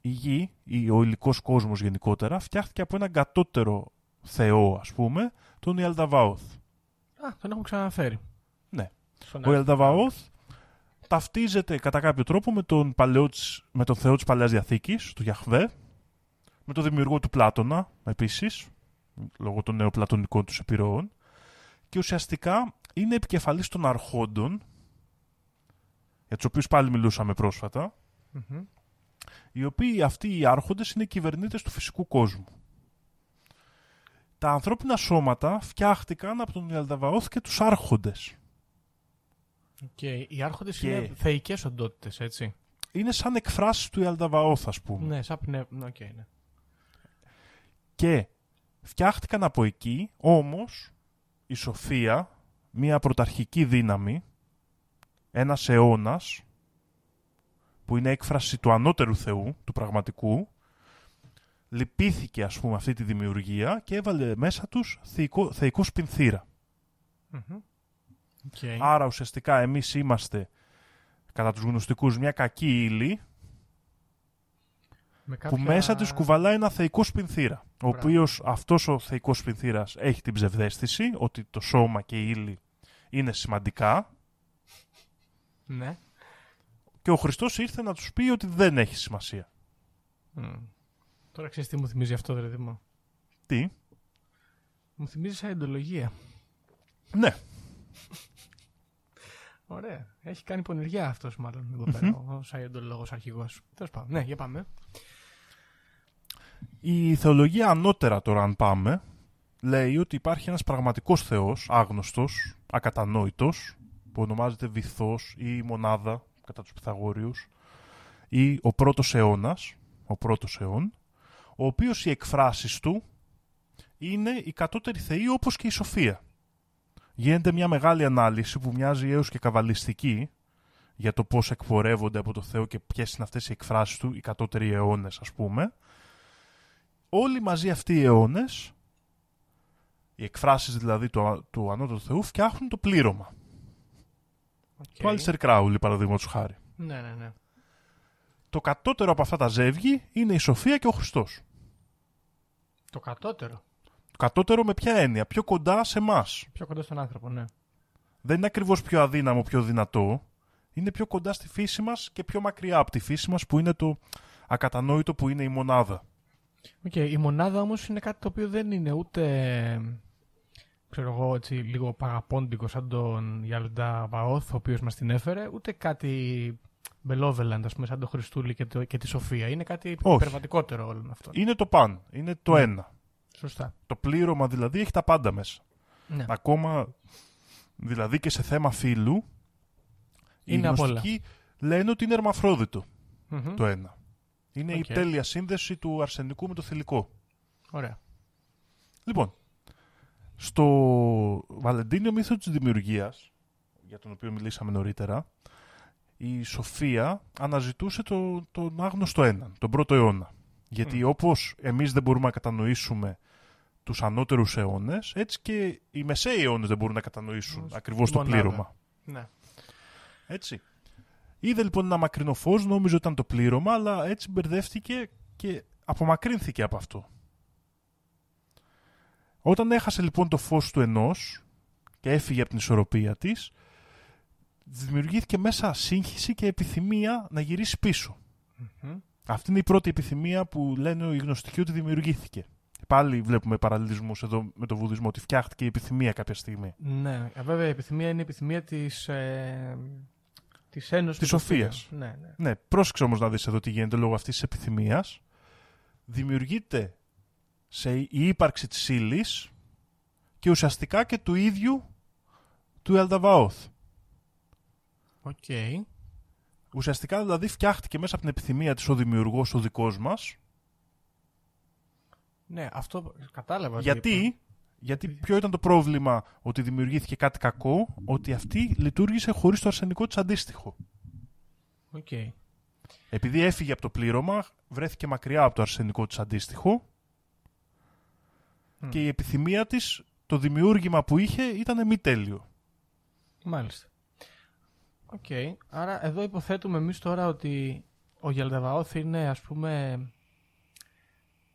η γη, ή ο υλικός κόσμος γενικότερα, φτιάχτηκε από έναν κατώτερο θεό, ας πούμε, τον Ιαλδαβάοθ. Α, τον έχουμε ξαναφέρει. Ναι. Στον Ο Ιαλδαβάοθ ταυτίζεται κατά κάποιο τρόπο με τον, παλαιό της- με τον θεό της Παλαιάς Διαθήκης, του Γιαχβέ, με τον δημιουργό του Πλάτωνα, επίσης, λόγω των νεοπλατωνικών τους επιρροών, και ουσιαστικά είναι επικεφαλής των αρχόντων, για τους οποίους πάλι μιλούσαμε πρόσφατα, Μμμ. οι οποίοι αυτοί οι άρχοντες είναι οι κυβερνήτες του φυσικού κόσμου. Τα ανθρώπινα σώματα φτιάχτηκαν από τον Ιαλδαβαώθ και τους άρχοντες. Και οι άρχοντες Και- είναι θεϊκές οντότητες, έτσι. Είναι σαν εκφράσεις του Ιαλδαβαώθ, ας πούμε. Ναι, σαν πνεύμα. Οκ, ναι. Και φτιάχτηκαν από εκεί, όμως η Σοφία, μια πρωταρχική δύναμη, ένας αιώνας, που είναι έκφραση του ανώτερου Θεού, του πραγματικού, λυπήθηκε ας πούμε αυτή τη δημιουργία και έβαλε μέσα τους θεϊκό, θεϊκό σπινθήρα. Μμμ. Οκ. Άρα ουσιαστικά εμείς είμαστε κατά τους γνωστικούς μια κακή ύλη Με που κάποια- μέσα τους κουβαλάει ένα θεϊκό σπινθήρα. Ο Μπράβο. οποίος αυτός ο θεϊκός σπινθήρας έχει την ψευδαίσθηση ότι το σώμα και η ύλη είναι σημαντικά Ναι. και ο Χριστός ήρθε να τους πει ότι δεν έχει σημασία. Μμ. Τώρα ξέρεις τι μου θυμίζει αυτό, ρε Δήμο. Τι; Μου θυμίζει σαν εντολογία. Ναι. Ωραία. Έχει κάνει πονηριά αυτός μάλλον εδώ πέρα. Ο Σαϊντολόγο αρχηγός. Τέλος πάντων. Ναι, για πάμε. Η θεολογία ανώτερα τώρα αν πάμε λέει ότι υπάρχει ένας πραγματικός Θεός, άγνωστος, ακατανόητος που ονομάζεται βυθός ή μονάδα κατά τους Pythagoreans ή ο πρώτος αιώνας, ο πρώτος αιών, ο οποίος οι εκφράσεις του είναι οι κατώτεροι θεοί όπως και η Σοφία. Γίνεται μια μεγάλη ανάλυση που μοιάζει έως και καβαλιστική για το πώς εκπορεύονται από το Θεό και ποιες είναι αυτές οι εκφράσεις του, οι κατώτεροι αιώνες ας πούμε. Όλοι μαζί αυτοί οι αιώνες, οι εκφράσεις δηλαδή του, α- του ανώτατου Θεού, φτιάχνουν το πλήρωμα. Οκ. Το Άλιστερ Κράουλι, παραδείγματος χάρη. Ναι, ναι, ναι. Το κατώτερο από αυτά τα ζεύγη είναι η Σοφία και ο Χριστός. Το κατώτερο; Το κατώτερο με ποια έννοια, πιο κοντά σε εμάς. Πιο κοντά στον άνθρωπο, ναι. Δεν είναι ακριβώς πιο αδύναμο, πιο δυνατό. Είναι πιο κοντά στη φύση μας και πιο μακριά από τη φύση μας που είναι το ακατανόητο που είναι η μονάδα. Οκ, η μονάδα όμως είναι κάτι το οποίο δεν είναι ούτε ξέρω εγώ έτσι λίγο μπαγαπόντικο σαν τον Γιαλνταβαώθ ο οποίος μας την έφερε ούτε κάτι beloved ας πούμε σαν τον Χριστούλη και, το, και τη Σοφία είναι κάτι Όχι. υπερβατικότερο όλων αυτών Είναι το παν, είναι το Ναι. ένα. Σωστά Το πλήρωμα δηλαδή έχει τα πάντα μέσα. ναι. Ακόμα δηλαδή και σε θέμα φύλου οι Είναι απ' όλα. γνωστικοί λένε ότι είναι ερμαφρόδιτο Μμμ. το ένα. Είναι Οκ. η τέλεια σύνδεση του αρσενικού με το θηλυκό. ωραία Λοιπόν, στο Βαλεντίνιο μύθο της δημιουργίας, για τον οποίο μιλήσαμε νωρίτερα, η Σοφία αναζητούσε το, τον άγνωστο έναν, τον πρώτο αιώνα. Γιατί όπως εμείς δεν μπορούμε να κατανοήσουμε τους ανώτερους αιώνες, έτσι και οι μεσαίοι αιώνες δεν μπορούν να κατανοήσουν Ως ακριβώς το μονάδα. πλήρωμα. ναι. Έτσι. Είδε λοιπόν ένα μακρινό φως, νόμιζε ότι ήταν το πλήρωμα, αλλά έτσι μπερδεύτηκε και απομακρύνθηκε από αυτό. Όταν έχασε λοιπόν το φως του ενός και έφυγε από την ισορροπία της, δημιουργήθηκε μέσα σύγχυση και επιθυμία να γυρίσει πίσω. Μμμ. Αυτή είναι η πρώτη επιθυμία που λένε οι γνωστικοί ότι δημιουργήθηκε. Πάλι βλέπουμε παραλληλισμούς εδώ με το βουδισμό, ότι φτιάχτηκε η επιθυμία κάποια στιγμή. ναι. Ε, βέβαια η επιθυμία είναι η επιθυμία της ε, της Ένωσης Της με το Σοφίας. Θείο. ναι, ναι. Ναι, πρόσεξε όμως να δεις εδώ τι γίνεται λόγω αυτής της επιθυμίας. Δημιουργείται σε η ύπαρξη της ύλης και ουσιαστικά και του ίδιου του Ιαλδαβαώθ. Οκ. Ουσιαστικά δηλαδή φτιάχτηκε μέσα από την επιθυμία της ο δημιουργός ο δικός μας. Ναι, αυτό κατάλαβα. τι Γιατί, είπα. γιατί ποιο ήταν το πρόβλημα ότι δημιουργήθηκε κάτι κακό, ότι αυτή λειτούργησε χωρίς το αρσενικό της αντίστοιχο. Οκ. Επειδή έφυγε από το πλήρωμα, βρέθηκε μακριά από το αρσενικό της αντίστοιχο Μμ. και η επιθυμία της, το δημιούργημα που είχε ήταν μη τέλειο. Μάλιστα. Οκ. Άρα εδώ υποθέτουμε εμείς τώρα ότι ο Γιαλνταβαώθ είναι ας πούμε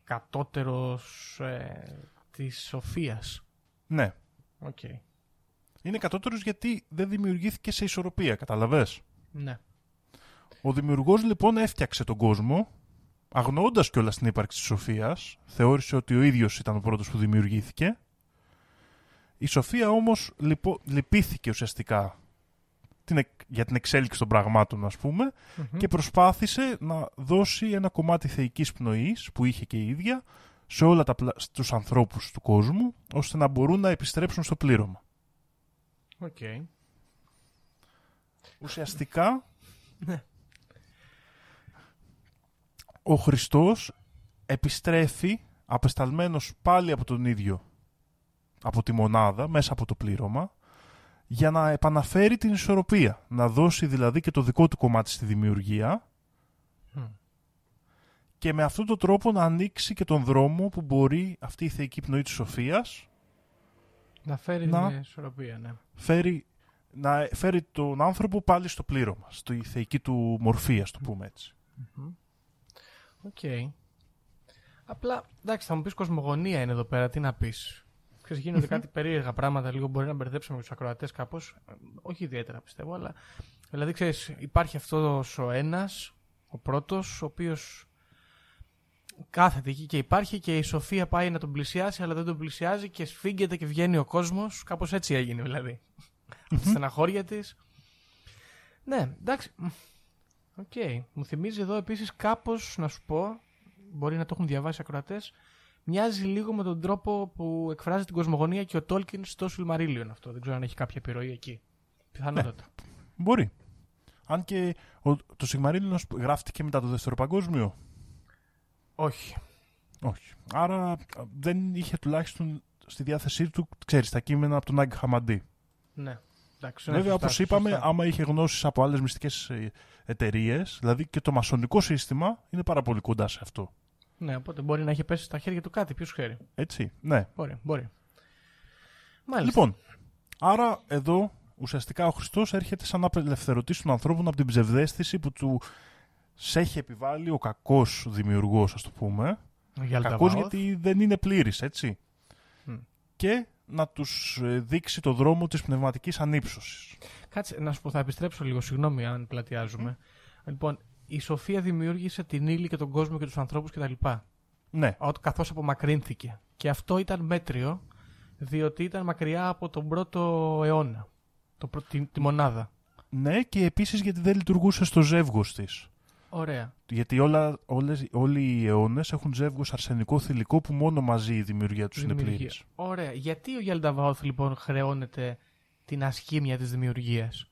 κατώτερος ε, της Σοφίας. Ναι. Οκ. Είναι κατώτερος γιατί δεν δημιουργήθηκε σε ισορροπία, κατάλαβες; Ναι. Ο δημιουργός λοιπόν έφτιαξε τον κόσμο, αγνοώντας κιόλας την ύπαρξη της Σοφίας, θεώρησε ότι ο ίδιος ήταν ο πρώτος που δημιουργήθηκε. Η Σοφία όμως λυπο- λυπήθηκε ουσιαστικά την, εκ- για την εξέλιξη των πραγμάτων ας πούμε και προσπάθησε να δώσει ένα κομμάτι θεϊκής πνοής που είχε και η ίδια σε όλα τα, πλα- τους ανθρώπους του κόσμου ώστε να μπορούν να επιστρέψουν στο πλήρωμα. ΟΚ. Ουσιαστικά Ναι. ο Χριστός επιστρέφει απεσταλμένος πάλι από τον ίδιο από τη μονάδα μέσα από το πλήρωμα για να επαναφέρει την ισορροπία να δώσει δηλαδή και το δικό του κομμάτι στη δημιουργία Μμ. και με αυτόν τον τρόπο να ανοίξει και τον δρόμο που μπορεί αυτή η θεϊκή πνοή της Σοφίας Να φέρει Να. την ισορροπία, ναι. φέρει, να φέρει τον άνθρωπο πάλι στο πλήρωμα, στη θεϊκή του μορφή, ας το πούμε έτσι. ΟΚ. Απλά, εντάξει, θα μου πεις κοσμογονία είναι εδώ πέρα, τι να πεις. Ξέρεις, γίνονται κάτι περίεργα πράγματα, λίγο μπορεί να μπερδέψουμε τους ακροατές κάπως. Όχι ιδιαίτερα πιστεύω, αλλά. Δηλαδή, ξέρεις, υπάρχει αυτός ο ένας, ο πρώτος, ο οποίος κάθεται εκεί και υπάρχει και η Σοφία πάει να τον πλησιάσει, αλλά δεν τον πλησιάζει και σφίγγεται και βγαίνει ο κόσμος. Κάπως έτσι έγινε δηλαδή. Από τη στεναχώρια της. Ναι, εντάξει. ΟΚ. Μου θυμίζει εδώ επίσης κάπως να σου πω, μπορεί να το έχουν διαβάσει οι ακροατές, μοιάζει λίγο με τον τρόπο που εκφράζει την κοσμογονία και ο Τόλκιν στο Silmarillion αυτό. Δεν ξέρω αν έχει κάποια επιρροή εκεί. Πιθανότατα. Μπορεί. Αν και ο, το Silmarillion όμως γράφτηκε μετά το δεύτερο παγκόσμιο. Όχι. Όχι. Άρα α, δεν είχε τουλάχιστον στη διάθεσή του, ξέρεις, τα κείμενα από το Ναγκ Χαμαντί. Ναι. Εντάξει, ναι, Βέβαια, σωστά, όπως είπαμε, σωστά. άμα είχε γνώσεις από άλλες μυστικές εταιρείες, δηλαδή και το μασονικό σύστημα είναι πάρα πολύ κοντά σε αυτό. Ναι, οπότε μπορεί να έχει πέσει στα χέρια του κάτι. Ποιος ξέρει. Έτσι, ναι. Μπορεί, μπορεί. Μάλιστα. Λοιπόν, άρα εδώ ουσιαστικά ο Χριστός έρχεται σαν απελευθερωτής των ανθρώπων από την ψευδέστηση που του σε έχει επιβάλει ο κακός δημιουργός, ας το πούμε. Ο Γιάλτα Κακός Βάοθ. γιατί δεν είναι πλήρης, έτσι. Μμ. Και να τους ε, δείξει το δρόμο της πνευματικής ανύψωσης. Κάτσε να σου πω, θα επιστρέψω λίγο, συγγνώμη αν πλατιάζουμε. Λοιπόν, η Σοφία δημιούργησε την ύλη και τον κόσμο και τους ανθρώπους κτλ. Ναι, Καθώς απομακρύνθηκε. Και αυτό ήταν μέτριο, διότι ήταν μακριά από τον πρώτο αιώνα. Το, πρω- τη, τη μονάδα. ναι και επίσης γιατί δεν λειτουργούσε στο ζεύγος της. Ωραία. Γιατί όλα, όλες, όλοι οι αιώνες έχουν ζεύγος αρσενικό θηλυκό που μόνο μαζί η δημιουργία τους είναι Δημιουργία. πλήρης. Ωραία. Γιατί ο Ιαλδαβαόθ λοιπόν χρεώνεται την ασχήμια της δημιουργίας;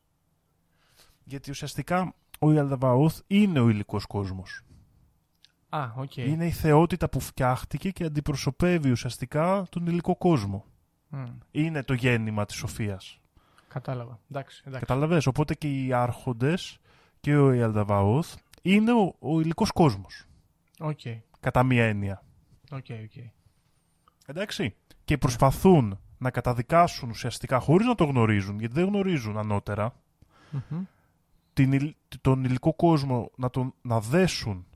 Γιατί ουσιαστικά ο Ιαλδαβαόθ είναι ο υλικός κόσμος. Α, ΟΚ. Είναι η θεότητα που φτιάχτηκε και αντιπροσωπεύει ουσιαστικά τον υλικό κόσμο. Μμ, Είναι το γέννημα της σοφίας. κατάλαβα. Εντάξει, εντάξει. Κατάλαβες, οπότε και οι άρχοντες και ο Ιαλδαβαόθ είναι ο, ο υλικός κόσμος. ΟΚ, Κατά μία έννοια. ΟΚ, ΟΚ. Εντάξει. Και προσπαθούν να καταδικάσουν ουσιαστικά χωρίς να το γνωρίζουν, γιατί δεν γνωρίζουν ανώτερα, Μμμ. Την, υλ- τον υλικό κόσμο να, τον, να δέσουν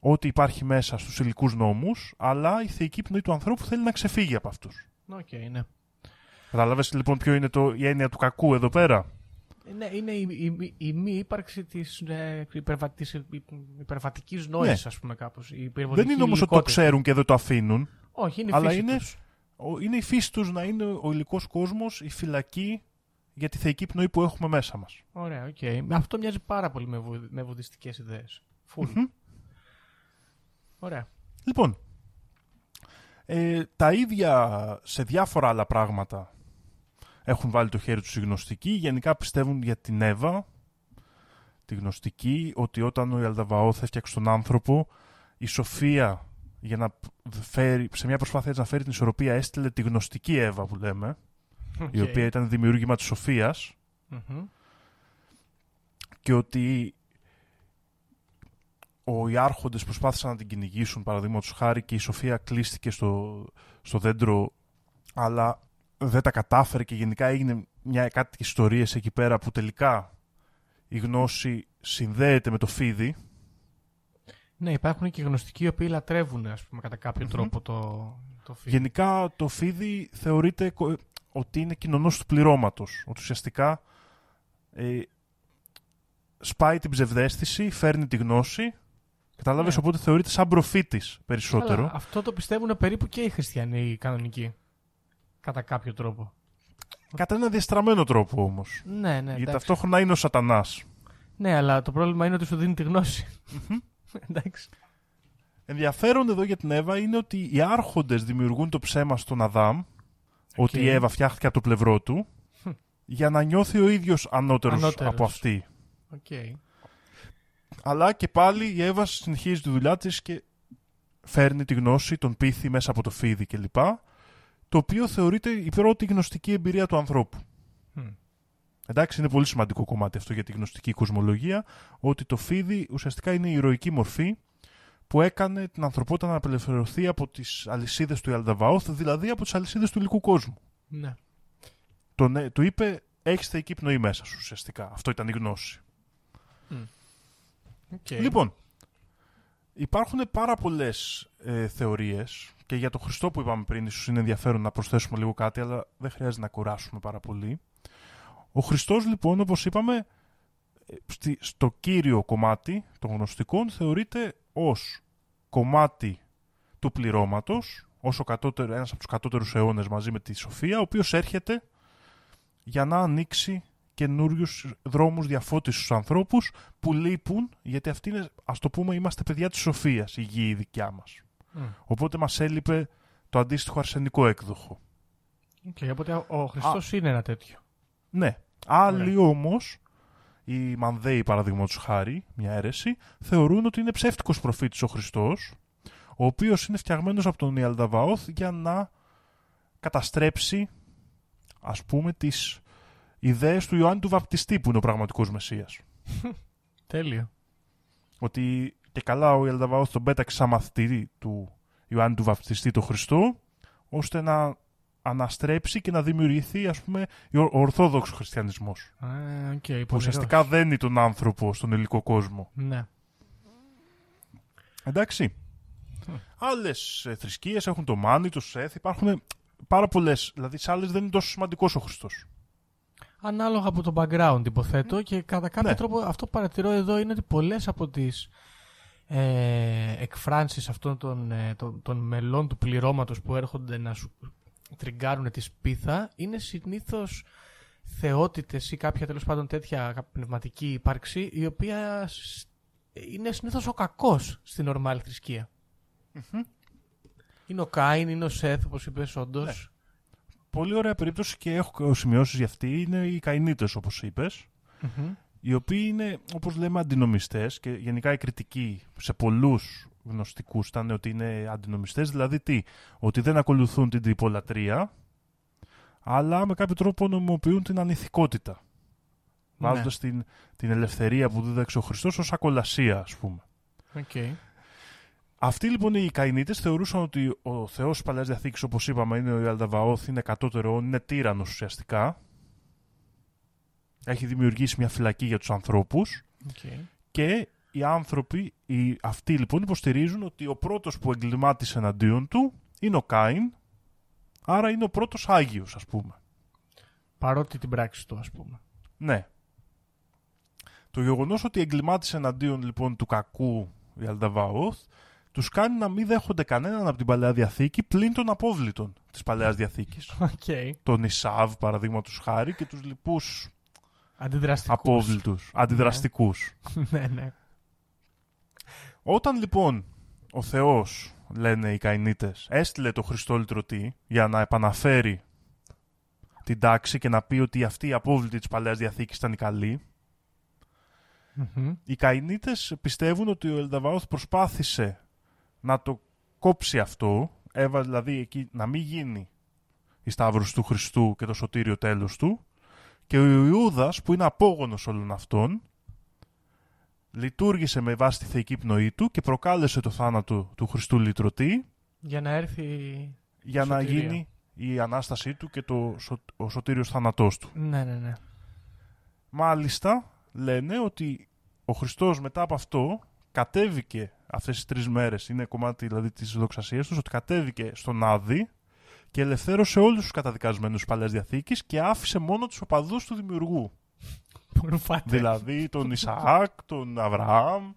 ό,τι υπάρχει μέσα στους υλικούς νόμους, αλλά η θεϊκή πνοή του ανθρώπου θέλει να ξεφύγει από αυτούς. ΟΚ, ναι. Κατάλαβες λοιπόν ποιο είναι το, η έννοια του κακού εδώ πέρα; Ναι, είναι η, η, η μη ύπαρξη της, ε, υπερβα, της υπ- υπερβατικής νόησης, ας πούμε κάπως. Η υπερβολική Ναι. δεν είναι όμως ότι το υλικότητα. ξέρουν και δεν το αφήνουν. Όχι, είναι η αλλά φύση είναι- τους. Ο- Είναι η φύση τους να είναι ο υλικός κόσμος, η φυλακή για τη θεϊκή πνοή που έχουμε μέσα μας. Ωραία, ΟΚ. Αυτό μοιάζει πάρα πολύ με, βου, με βουδιστικές ιδέες. Φουλ. Μμμ. Ωραία. Λοιπόν, ε, τα ίδια σε διάφορα άλλα πράγματα έχουν βάλει το χέρι τους οι γνωστικοί. Γενικά πιστεύουν για την Εύα, τη γνωστική, ότι όταν ο Ιαλδαβαόθ έφτιαξε τον άνθρωπο, η Σοφία για να φέρει, σε μια προσπάθεια έτσι να φέρει την ισορροπία έστειλε τη γνωστική Εύα που λέμε, η ΟΚ. οποία ήταν δημιούργημα της Σοφίας Μμμ. και ότι ο, οι άρχοντες προσπάθησαν να την κυνηγήσουν παραδείγματος χάρη και η Σοφία κλείστηκε στο, στο δέντρο αλλά δεν τα κατάφερε και γενικά έγινε μια κάτι ιστορίες εκεί πέρα που τελικά η γνώση συνδέεται με το φίδι Ναι, υπάρχουν και γνωστικοί οι οποίοι λατρεύουν, ας πούμε, κατά κάποιο τρόπο το, το φύλλο. Γενικά το φίδι θεωρείται κο- ότι είναι κοινωνός του πληρώματος ότι ουσιαστικά ε, σπάει την ψευδέστηση, φέρνει τη γνώση Κατάλαβες, Ναι. οπότε θεωρείται σαν προφήτης περισσότερο. Αλλά αυτό το πιστεύουν περίπου και οι χριστιανοί οι κανονικοί. Κατά κάποιο τρόπο. Κατά ένα διαστραμμένο τρόπο όμως. Ναι, ναι. Γιατί εντάξει. ταυτόχρονα είναι ο σατανάς. Ναι, αλλά το πρόβλημα είναι ότι σου δίνει τη γνώση. εντάξει. Ενδιαφέρον εδώ για την Εύα είναι ότι οι άρχοντες δημιουργούν το ψέμα στον Αδάμ ότι η Εύα φτιάχτηκε από το πλευρό του για να νιώθει ο ίδιος ανώτερος, Ανώτερος. από αυτή. ΟΚ. Αλλά και πάλι η Εύα συνεχίζει τη δουλειά της και φέρνει τη γνώση, τον πείθει μέσα από το φίδι κλπ. Το οποίο θεωρείται η πρώτη γνωστική εμπειρία του ανθρώπου. Μμ. Εντάξει, είναι πολύ σημαντικό κομμάτι αυτό για τη γνωστική κοσμολογία, ότι το φίδι ουσιαστικά είναι η ηρωική μορφή που έκανε την ανθρωπότητα να απελευθερωθεί από τις αλυσίδες του Ιαλδαβαόθ, δηλαδή από τις αλυσίδες του υλικού κόσμου. Ναι. Τον, ε, του είπε, έχεις θεϊκή πνοή μέσα σου ουσιαστικά. Αυτό ήταν η γνώση. ΟΚ. Λοιπόν, υπάρχουν πάρα πολλές ε, θεωρίες και για το Χριστό που είπαμε πριν, ίσως είναι ενδιαφέρον να προσθέσουμε λίγο κάτι, αλλά δεν χρειάζεται να κουράσουμε πάρα πολύ. Ο Χριστός λοιπόν, όπως είπαμε, ε, στη- στο κύριο κομμάτι των γνωστικών θεωρείται ως κομμάτι του πληρώματος, ως ο κατώτερος, ένας από τους κατώτερους αιώνες μαζί με τη Σοφία, ο οποίος έρχεται για να ανοίξει καινούριους δρόμους διαφώτισης στους ανθρώπους που λείπουν, γιατί αυτοί είναι, ας το πούμε, είμαστε παιδιά της Σοφίας, η γη η δικιά μας. Μμ. Οπότε μας έλειπε το αντίστοιχο αρσενικό έκδοχο. ΟΚ, οπότε ο- ο Χριστός είναι ένα τέτοιο. Ναι. Άλλοι όμως, οι Μανδέοι παραδείγματος χάρη, μια αίρεση, θεωρούν ότι είναι ψεύτικος προφήτης ο Χριστός, ο οποίος είναι φτιαγμένος από τον Ιαλδαβαόθ για να καταστρέψει, ας πούμε, τις ιδέες του Ιωάννη του Βαπτιστή που είναι ο πραγματικός Μεσσίας. Τέλειο. Ότι και καλά ο Ιαλδαβαόθ τον πέταξε σαν μαθητή του Ιωάννη του Βαπτιστή τον Χριστό, ώστε να αναστρέψει και να δημιουργηθεί, ας πούμε, ο ορθόδοξος χριστιανισμός. Α, ΟΚ, Που πονηρός. ουσιαστικά δένει τον άνθρωπο στον υλικό κόσμο. Ναι. Εντάξει. Άλλες θρησκείες έχουν το Μάνι, το Σεθ. Υπάρχουν πάρα πολλές. Δηλαδή, σε άλλες δεν είναι τόσο σημαντικός ο Χριστός. Ανάλογα από το background υποθέτω και κατά κάποιο Ναι. τρόπο αυτό που παρατηρώ εδώ είναι ότι πολλές από τις ε, εκφράνσεις αυτών των, ε, των, των μελών του πληρώματος που έρχονται να σου τριγκάρουν τη σπίθα είναι συνήθως θεότητες ή κάποια τέλος πάντων τέτοια κάποια πνευματική ύπαρξη η οποία σ- είναι συνήθως ο κακός στην ορμάλ θρησκεία. Είναι ο Κάιν, είναι ο Σεθ όπως είπες όντως. Ναι. Πολύ ωραία περίπτωση και έχω σημειώσεις για αυτή είναι οι Καϊνίτε, όπως είπες. Μμμ. Οι οποίοι είναι, όπως λέμε, αντινομιστές και γενικά η κριτική σε πολλούς γνωστικούς ήταν ότι είναι αντινομιστές. Δηλαδή τι, ότι δεν ακολουθούν την τυπολατρεία, αλλά με κάποιο τρόπο νομιμοποιούν την ανηθικότητα. Ναι. Βάζοντας την, την ελευθερία που δίδαξε ο Χριστός ως ακολασία, ας πούμε. ΟΚ. Αυτοί λοιπόν οι Καϊνίτες θεωρούσαν ότι ο Θεός της Παλαιάς Διαθήκης, όπως είπαμε, είναι ο Ιαλδαβαόθ, είναι κατώτερος, είναι τύραννος ουσιαστικά. Έχει δημιουργήσει μια φυλακή για τους ανθρώπους ΟΚ. και οι άνθρωποι, οι, αυτοί λοιπόν υποστηρίζουν ότι ο πρώτος που εγκλημάτησε εναντίον του είναι ο Κάιν, άρα είναι ο πρώτος Άγιος, ας πούμε. Παρότι την πράξη του ας πούμε. Ναι. Το γεγονός ότι εγκλημάτισε εναντίον λοιπόν του κακού ο Ιαλδαβαώθ τους κάνει να μην δέχονται κανέναν από την Παλαιά Διαθήκη πλην των απόβλητων της Παλαιάς Διαθήκης. Οκ. τον Ισάβ παραδείγματος χάρη και τους λοιπούς Αντιδραστικούς. απόβλητους, αντιδραστικούς. ναι, ναι. Όταν λοιπόν ο Θεός, λένε οι Καϊνίτες, έστειλε το Χριστό λυτρωτή για να επαναφέρει την τάξη και να πει ότι αυτή η απόβλητη της Παλαιάς Διαθήκης ήταν η καλή, Μμμ. Οι Καϊνίτες πιστεύουν ότι ο Ελδαβαόθ προσπάθησε να το κόψει αυτό, έβαλε δηλαδή εκεί να μην γίνει η Σταύρος του Χριστού και το σωτήριο τέλος του και ο Ιούδας που είναι απόγονος όλων αυτών λειτουργήσε με βάση τη θεϊκή πνοή του και προκάλεσε το θάνατο του Χριστού λυτρωτή Για να έρθει. για να Σωτηρία. γίνει η Ανάστασή του και το, σω- ο σωτήριος θάνατός του. Ναι, ναι, ναι. Μάλιστα, λένε ότι ο Χριστός μετά από αυτό κατέβηκε αυτές τις τρεις μέρες, είναι κομμάτι δηλαδή της δοξασίας τους, ότι κατέβηκε στον Άδη και ελευθέρωσε όλους τους καταδικασμένους της Παλαιάς Διαθήκης και άφησε μόνο τους οπαδούς του δημιουργού. Που ρουφάτε. δηλαδή τον Ισαάκ, τον Αβραάμ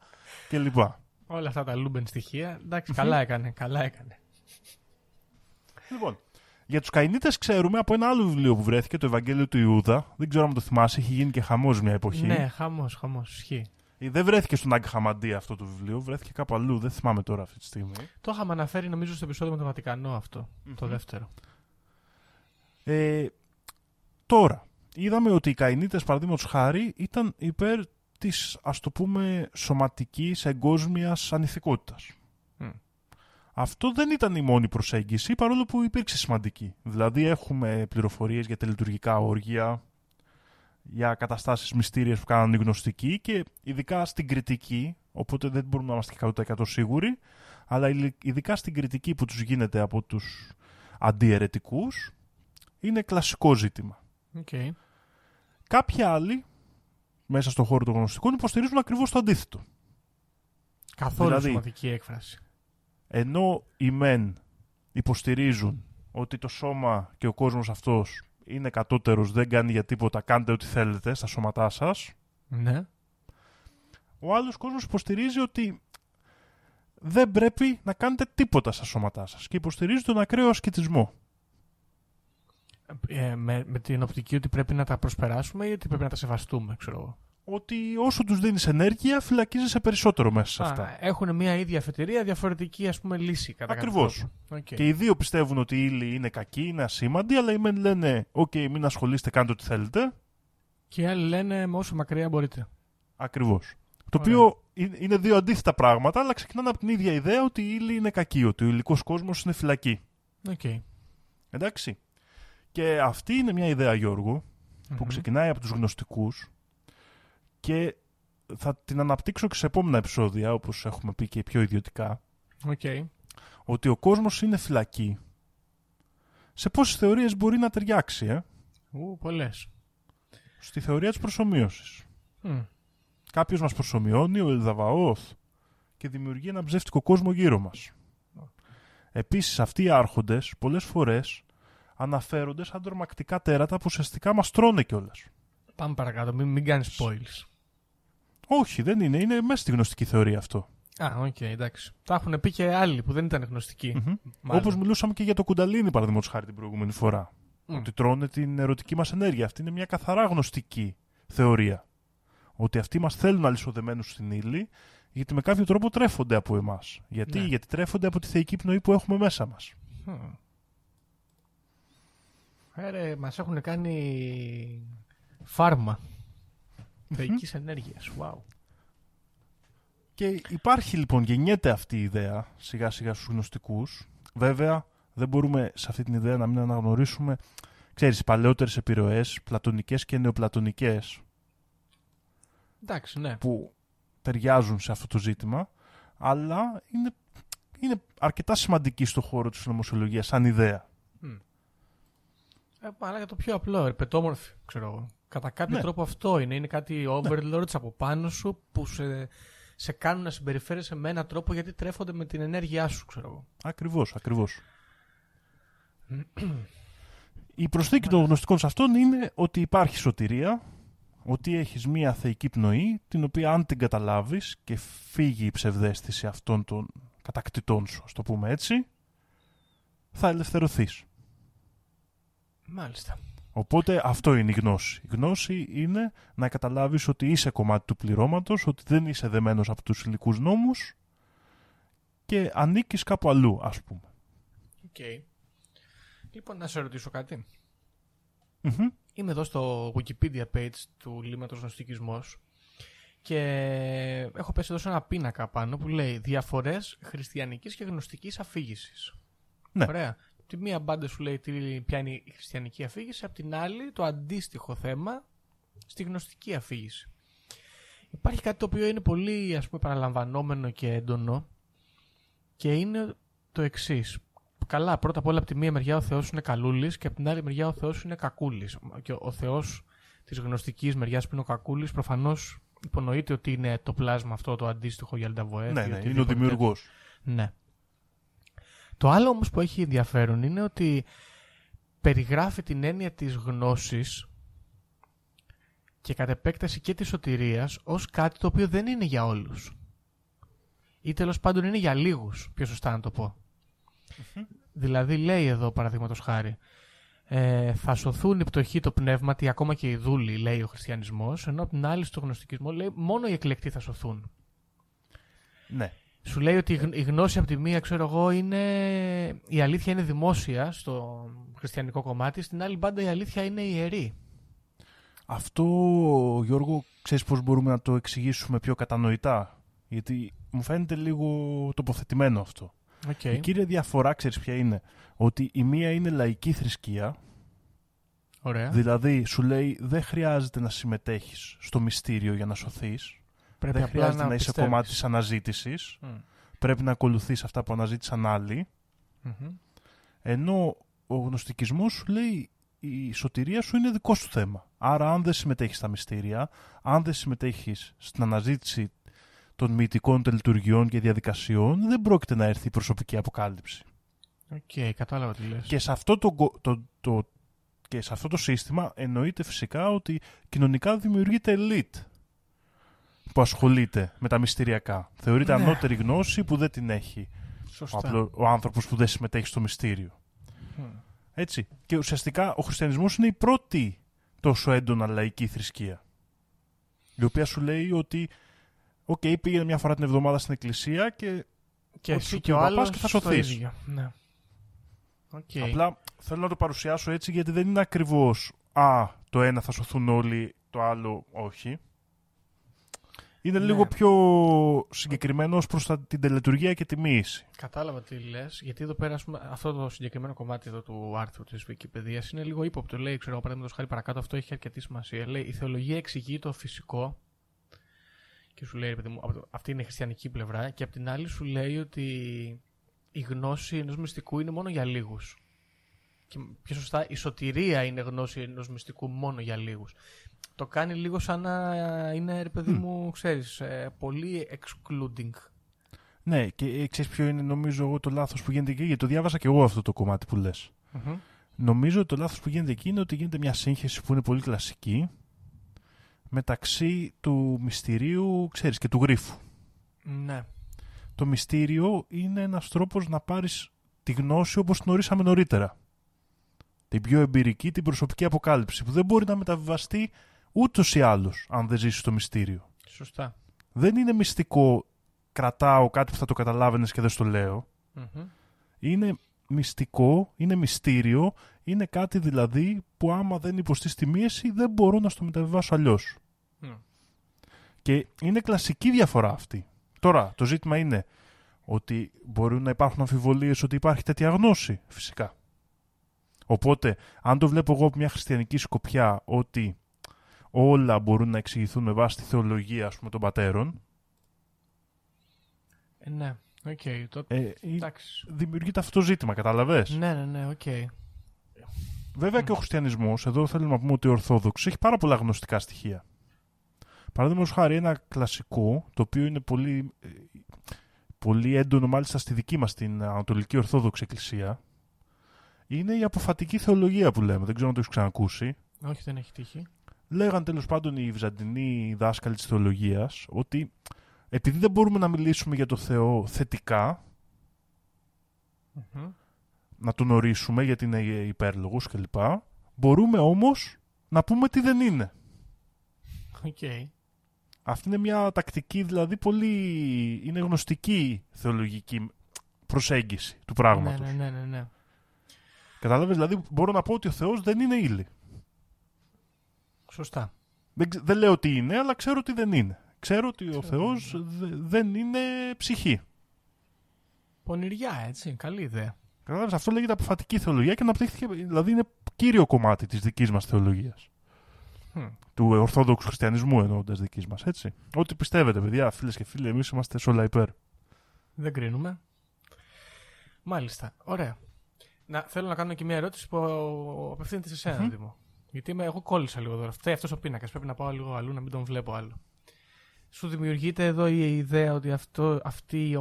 κλπ. Όλα αυτά τα λούμπεν στοιχεία. Εντάξει, καλά έκανε. Καλά έκανε. Λοιπόν, Για τους Καϊνίτες ξέρουμε από ένα άλλο βιβλίο που βρέθηκε, το Ευαγγέλιο του Ιούδα. Δεν ξέρω αν το θυμάσαι, έχει γίνει και χαμός μια εποχή. Ναι, χαμός, χαμός. Ισχύει. Ε, Δεν βρέθηκε στον Άγκ Χαμαντή αυτό το βιβλίο, βρέθηκε κάπου αλλού. Δεν θυμάμαι τώρα αυτή τη στιγμή. Το είχαμε αναφέρει νομίζω στο επεισόδιο με το Βατικανό αυτό, Το δεύτερο. Ε, τώρα, είδαμε ότι οι Καϊνίτες, παραδείγματος χάρη, ήταν υπέρ της, ας το πούμε, σωματικής εγκόσμιας ανηθικότητας. Μμ. Αυτό δεν ήταν η μόνη προσέγγιση, παρόλο που υπήρξε σημαντική. Δηλαδή έχουμε πληροφορίες για τελειτουργικά όργια, για καταστάσεις μυστήριες που κάνανε οι γνωστικοί και ειδικά στην κριτική, οπότε δεν μπορούμε να είμαστε και 100% σίγουροι, αλλά ειδικά στην κριτική που τους γίνεται από τους αντιαιρετικούς, είναι κλασικό ζήτημα. Okay. Κάποιοι άλλοι, μέσα στον χώρο των γνωστικών, υποστηρίζουν ακριβώς το αντίθετο. Καθόλου Δηλαδή- σωματική έκφραση. Ενώ οι μεν υποστηρίζουν ότι το σώμα και ο κόσμος αυτός είναι κατώτερος, δεν κάνει για τίποτα, κάντε ό,τι θέλετε στα σώματά σας. Ναι. Ο άλλος κόσμος υποστηρίζει ότι δεν πρέπει να κάνετε τίποτα στα σώματά σας και υποστηρίζει τον ακραίο ασκητισμό. Ε, με, με την οπτική ότι πρέπει να τα προσπεράσουμε ή ότι πρέπει να τα σεβαστούμε, ξέρω εγώ. Ότι όσο τους δίνεις ενέργεια, φυλακίζεσαι περισσότερο μέσα σε αυτά. Α, έχουν μια ίδια αφετηρία, διαφορετική ας πούμε λύση κατά κάποιο Ακριβώς. τρόπο. Οκ. Και οι δύο πιστεύουν ότι η ύλη είναι κακή, είναι ασήμαντη, αλλά οι μεν λένε: Οκ, μην ασχολείστε, κάντε ό,τι θέλετε. Και οι άλλοι λένε με όσο μακριά μπορείτε. Ακριβώς. Το Ωραία. οποίο είναι είναι δύο αντίθετα πράγματα, αλλά ξεκινάνε από την ίδια ιδέα ότι η ύλη είναι κακή, ότι ο υλικός κόσμος είναι φυλακή. Οκ. Εντάξει. Και αυτή είναι μια ιδέα, Γιώργο, που ξεκινάει από τους γνωστικούς και θα την αναπτύξω και σε επόμενα επεισόδια, όπως έχουμε πει και πιο ιδιωτικά, Οκ. ότι ο κόσμος είναι φυλακή. Σε πόσες θεωρίες μπορεί να ταιριάξει, ε; Ου, πολλές. Στη θεωρία της προσομοίωσης. Μμ. Κάποιος μας προσομοιώνει, ο Ιαλδαβαώθ, και δημιουργεί ένα ψεύτικο κόσμο γύρω μας. Επίσης, αυτοί οι άρχοντες, πολλές φορές, αναφέρονται σαν τρομακτικά τέρατα που ουσιαστικά μας τρώνε κιόλας. Πάμε παρακάτω, μην, μην κάνεις spoils. Όχι, δεν είναι. Είναι μέσα στη γνωστική θεωρία αυτό. Α, οκ, εντάξει. Τα έχουν πει και άλλοι που δεν ήταν γνωστικοί. Μάλλον. Όπως μιλούσαμε και για το κουνταλίνι, παραδείγματος χάρη την προηγούμενη φορά. Μμ. Ότι τρώνε την ερωτική μας ενέργεια. Αυτή είναι μια καθαρά γνωστική θεωρία. Ότι αυτοί μας θέλουν αλυσοδεμένου στην ύλη, γιατί με κάποιο τρόπο τρέφονται από εμάς. Γιατί; Ναι. γιατί τρέφονται από τη θεϊκή πνοή που έχουμε μέσα μας. Μμ. Ε, μας έχουν κάνει φάρμα θεϊκής ενέργειας. Wow. Και υπάρχει λοιπόν, γεννιέται αυτή η ιδέα σιγά σιγά στους γνωστικούς. Βέβαια, δεν μπορούμε σε αυτή την ιδέα να μην αναγνωρίσουμε, ξέρεις, παλαιότερες επιρροές, πλατωνικές και νεοπλατωνικές, Εντάξει, ναι. που ταιριάζουν σε αυτό το ζήτημα, αλλά είναι, είναι αρκετά σημαντική στο χώρο της νομοσιολογίας σαν ιδέα. Ε, αλλά για το πιο απλό, ερπετόμορφη, ξέρω εγώ. Κατά κάποιο Ναι. τρόπο αυτό είναι. Είναι κάτι overlords από πάνω σου που σε, σε κάνουν να συμπεριφέρεσαι με έναν τρόπο γιατί τρέφονται με την ενέργειά σου, ξέρω εγώ. Ακριβώς, ακριβώς. Η προσθήκη των γνωστικών σε αυτόν είναι ότι υπάρχει σωτηρία, ότι έχεις μία θεϊκή πνοή, την οποία αν την καταλάβεις και φύγει η ψευδέστηση αυτών των κατακτητών σου, ας το πούμε έτσι, θα ελευθερωθείς. Μάλιστα. Οπότε αυτό είναι η γνώση. Η γνώση είναι να καταλάβεις ότι είσαι κομμάτι του πληρώματος, ότι δεν είσαι δεμένος από τους υλικούς νόμους και ανήκεις κάπου αλλού, ας πούμε. Οκ. Λοιπόν, να σε ρωτήσω κάτι. Μμμ. Είμαι εδώ στο Wikipedia page του λήμματος Γνωστικισμός και έχω πέσει εδώ σε ένα πίνακα πάνω που λέει «Διαφορές χριστιανικής και γνωστικής αφήγησης». Ναι. Ωραία. Απ' τη μία μπάντα σου λέει τι, ποια είναι η χριστιανική αφήγηση, απ' την άλλη το αντίστοιχο θέμα στη γνωστική αφήγηση. Υπάρχει κάτι το οποίο είναι πολύ ας πούμε παραλαμβανόμενο και έντονο και είναι το εξής. Καλά, πρώτα απ' όλα από τη μία μεριά ο Θεός είναι καλούλης και από την άλλη μεριά ο Θεός είναι κακούλης. Και ο Θεός της γνωστικής μεριάς που είναι ο κακούλης προφανώς υπονοείται ότι είναι το πλάσμα αυτό το αντίστοιχο για Λνταβοέθ. ναι, ή ναι, είναι ο οτιδήποτε δημιουργός. ναι. Το άλλο όμως που έχει ενδιαφέρον είναι ότι περιγράφει την έννοια της γνώσης και κατ' επέκταση και της σωτηρίας ως κάτι το οποίο δεν είναι για όλους. Ή τέλος πάντων είναι για λίγους, πιο σωστά να το πω. Δηλαδή λέει εδώ παραδείγματος χάρη ε, θα σωθούν οι πτωχοί το πνεύματι, ακόμα και οι δούλοι, λέει ο χριστιανισμός ενώ από την άλλη στο γνωστικισμό λέει μόνο οι εκλεκτοί θα σωθούν. Ναι σου λέει ότι η γνώση από τη μία, ξέρω εγώ, είναι. Η αλήθεια είναι δημόσια στο χριστιανικό κομμάτι, στην άλλη πάντα η αλήθεια είναι ιερή. Αυτό, Γιώργο, ξέρεις πώς μπορούμε να το εξηγήσουμε πιο κατανοητά; Γιατί μου φαίνεται λίγο τοποθετημένο αυτό. Η κύρια διαφορά, ξέρεις ποια είναι, ότι η μία είναι λαϊκή θρησκεία. Δηλαδή, σου λέει, δεν χρειάζεται να συμμετέχεις στο μυστήριο για να σωθείς. Πρέπει δεν χρειάζεται να, να είσαι κομμάτι της αναζήτησης. Mm. Πρέπει να ακολουθείς αυτά που αναζήτησαν άλλοι. Mm-hmm. Ενώ ο γνωστικισμός σου λέει η σωτηρία σου είναι δικό σου θέμα. Άρα, αν δεν συμμετέχεις στα μυστήρια, αν δεν συμμετέχεις στην αναζήτηση των μυητικών τελετουργιών και διαδικασιών, δεν πρόκειται να έρθει η προσωπική αποκάλυψη. OK, okay, κατάλαβα τι λες. Και σε αυτό το, το, το, και σε αυτό το σύστημα εννοείται φυσικά ότι κοινωνικά δημιουργείται ελίτ που ασχολείται με τα μυστηριακά. Θεωρείται ναι. ανώτερη γνώση που δεν την έχει Σωστά. ο, άνθρωπος ο που δεν συμμετέχει στο μυστήριο. Mm. Έτσι. Και ουσιαστικά ο χριστιανισμός είναι η πρώτη τόσο έντονα λαϊκή θρησκεία. Η οποία σου λέει ότι «OK, okay, πήγαινε μια φορά την εβδομάδα στην εκκλησία και, και ό, εσύ και ο άλλος και θα σωθείς. Ναι. Okay. Απλά θέλω να το παρουσιάσω έτσι γιατί δεν είναι ακριβώς. «Α, το ένα θα σωθούν όλοι, το άλλο όχι». Είναι ναι. λίγο πιο συγκεκριμένο προς την τελετουργία και τη μοίηση. Κατάλαβα τι λες, γιατί εδώ πέρα αυτό το συγκεκριμένο κομμάτι του άρθρου της Wikipedia είναι λίγο ύποπτο. Λέει, ξέρω εγώ, παραδείγματος χάρη παρακάτω, αυτό έχει αρκετή σημασία. Λέει, η θεολογία εξηγεί το φυσικό και σου λέει, παιδί αυτή είναι η χριστιανική πλευρά, και απ' την άλλη σου λέει ότι η γνώση ενός μυστικού είναι μόνο για λίγους και πιο σωστά η σωτηρία είναι γνώση ενός μυστικού μόνο για λίγους. Το κάνει λίγο σαν να είναι, ρε παιδί μου, ξέρεις, ε, πολύ excluding. Ναι, και ε, ξέρεις ποιο είναι νομίζω εγώ το λάθος που γίνεται εκεί, γιατί το διάβασα και εγώ αυτό το κομμάτι που λες. Mm-hmm. Νομίζω το λάθος που γίνεται εκεί είναι ότι γίνεται μια σύγχυση που είναι πολύ κλασική μεταξύ του μυστηρίου, ξέρεις, και του γρίφου. Ναι. Το μυστήριο είναι ένας τρόπος να πάρεις τη γνώση όπως την ορίσαμε νωρίτερα την πιο εμπειρική, την προσωπική αποκάλυψη που δεν μπορεί να μεταβιβαστεί ούτως ή άλλως αν δεν ζήσει το μυστήριο. Σωστά. Δεν είναι μυστικό κρατάω κάτι που θα το καταλάβαινες και δεν στο λέω. Mm-hmm. Είναι μυστικό, είναι μυστήριο, είναι κάτι δηλαδή που άμα δεν υποστεί τη μίεση δεν μπορώ να στο μεταβιβάσω αλλιώς. Mm. Και είναι κλασική διαφορά αυτή. Τώρα, το ζήτημα είναι ότι μπορεί να υπάρχουν αμφιβολίες ότι υπάρχει τέτοια γνώση, φυσικά. Οπότε, αν το βλέπω εγώ από μια χριστιανική σκοπιά ότι όλα μπορούν να εξηγηθούν με βάση τη θεολογία ας πούμε, των πατέρων. Ε, ναι, OK. Okay, ε, δημιουργείται αυτό ζήτημα, κατάλαβες. Ναι, ναι, ναι, OK. Okay. Βέβαια και ο χριστιανισμός, εδώ θέλουμε να πούμε ότι ο Ορθόδοξος έχει πάρα πολλά γνωστικά στοιχεία. Παραδείγματος χάρη, ένα κλασικό, το οποίο είναι πολύ, ε, πολύ έντονο μάλιστα στη δική μας την Ανατολική Ορθόδοξη Εκκλησία, είναι η αποφατική θεολογία που λέμε. Δεν ξέρω αν το έχεις ξανακούσει. Όχι, δεν έχει τύχει. Λέγαν τέλος πάντων οι Βυζαντινοί δάσκαλοι της θεολογίας ότι επειδή δεν μπορούμε να μιλήσουμε για το Θεό θετικά, να τον ορίσουμε γιατί είναι υπέρλογος κλπ. Μπορούμε όμως να πούμε τι δεν είναι. Okay. Αυτή είναι μια τακτική, δηλαδή, πολύ είναι γνωστική θεολογική προσέγγιση του ναι, πράγματος. Ναι, ναι, ναι, ναι. Κατάλαβες, δηλαδή μπορώ να πω ότι ο Θεός δεν είναι ύλη. Σωστά. Δεν, δεν λέω ότι είναι, αλλά ξέρω ότι δεν είναι. Ξέρω ότι ξέρω ο Θεός δεν είναι ψυχή. Πονηριά, έτσι. Καλή ιδέα. Κατάλαβες, αυτό λέγεται αποφατική θεολογία και αναπτύχθηκε, δηλαδή είναι κύριο κομμάτι της δικής μας θεολογίας. Του Ορθόδοξου Χριστιανισμού εννοώντας δική μας, έτσι. Ό,τι πιστεύετε, παιδιά, φίλες και φίλοι, εμείς είμαστε σε όλα υπέρ. Δεν κρίνουμε. Μάλιστα. Ωραία. Να, θέλω να κάνω και μια ερώτηση που απευθύνεται σε εσένα. Δήμο. Γιατί είμαι, εγώ κόλλησα λίγο τώρα. Φταίει αυτός ο πίνακας. Πρέπει να πάω λίγο αλλού, να μην τον βλέπω άλλο. Σου δημιουργείται εδώ η ιδέα ότι αυτό, οι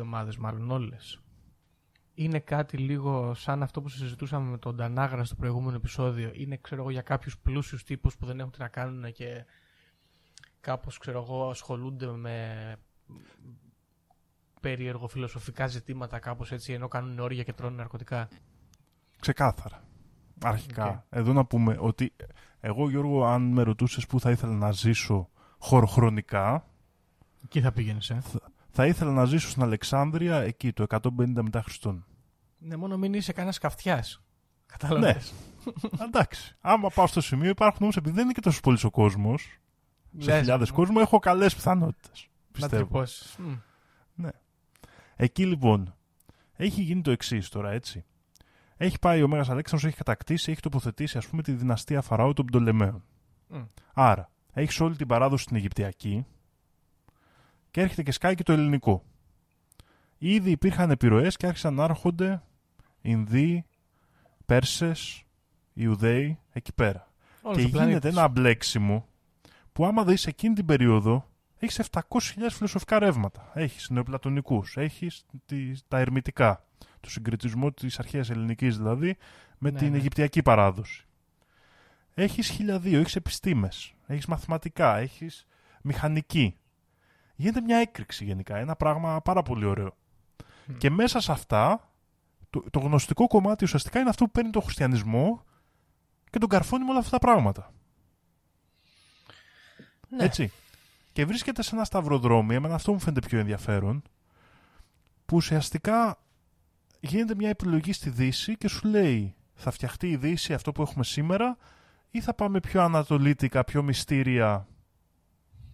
ομάδες, μάλλον όλες, είναι κάτι λίγο σαν αυτό που συζητούσαμε με τον Τανάγρα στο προηγούμενο επεισόδιο. Είναι, ξέρω εγώ, για κάποιους πλούσιους τύπους που δεν έχουν τι να κάνουν και κάπως, ξέρω εγώ, ασχολούνται με περίεργα φιλοσοφικά ζητήματα κάπως έτσι ενώ κάνουν όργια και τρώνε ναρκωτικά. Ξεκάθαρα. Αρχικά. Οκ. Εδώ να πούμε ότι εγώ Γιώργο αν με ρωτούσες που θα ήθελα να ζήσω χωροχρονικά Εκεί θα πήγαινες, ε. θα ήθελα να ζήσω στην Αλεξάνδρεια εκεί το 150 μετά Χριστόν. Ναι, μόνο μην είσαι κανένας καυτιάς. Κατάλαβες. Εντάξει. Άμα πάω στο σημείο υπάρχουν όμως επειδή δεν είναι και τόσο πολύ ο κόσμος σε Λες, χιλιάδες μ, κόσμο έχω καλές πιθανότητες. Να Πιστεύω. τρυπώσεις. Μμ. Εκεί λοιπόν έχει γίνει το εξής τώρα, έτσι. Έχει πάει ο Μέγας Αλέξανδρος, έχει κατακτήσει, έχει τοποθετήσει ας πούμε τη δυναστεία Φαραώ των Πτολεμαίων. Μμ. Άρα, έχεις όλη την παράδοση στην Αιγυπτιακή και έρχεται και σκάει και το ελληνικό. Ήδη υπήρχαν επιρροές και άρχισαν να έρχονται Ινδοί, Πέρσες, Ιουδαίοι εκεί πέρα. Όλος και ο πλανήτης. γίνεται ένα μπλέξιμο που άμα δεις εκείνη την περίοδο έχεις 700.000 φιλοσοφικά ρεύματα. Έχεις νεοπλατωνικούς, έχεις τη- τα ερμητικά, το συγκριτισμό της αρχαίας ελληνικής δηλαδή με Ναι, την ναι. Αιγυπτιακή παράδοση. Έχεις χιλιαδίο, έχεις επιστήμες, έχεις μαθηματικά, έχεις μηχανική. Γίνεται μια έκρηξη γενικά, ένα πράγμα πάρα πολύ ωραίο. Και μέσα σε αυτά, το, το γνωστικό κομμάτι ουσιαστικά είναι αυτό που παίρνει το χριστιανισμό και τον καρφώνει με όλα αυτά τα πράγματα. Ναι. Έτσι. Και βρίσκεται σε ένα σταυροδρόμι, εμένα αυτό μου φαίνεται πιο ενδιαφέρον, που ουσιαστικά γίνεται μια επιλογή στη Δύση και σου λέει θα φτιαχτεί η Δύση αυτό που έχουμε σήμερα ή θα πάμε πιο ανατολίτικα, πιο μυστήρια,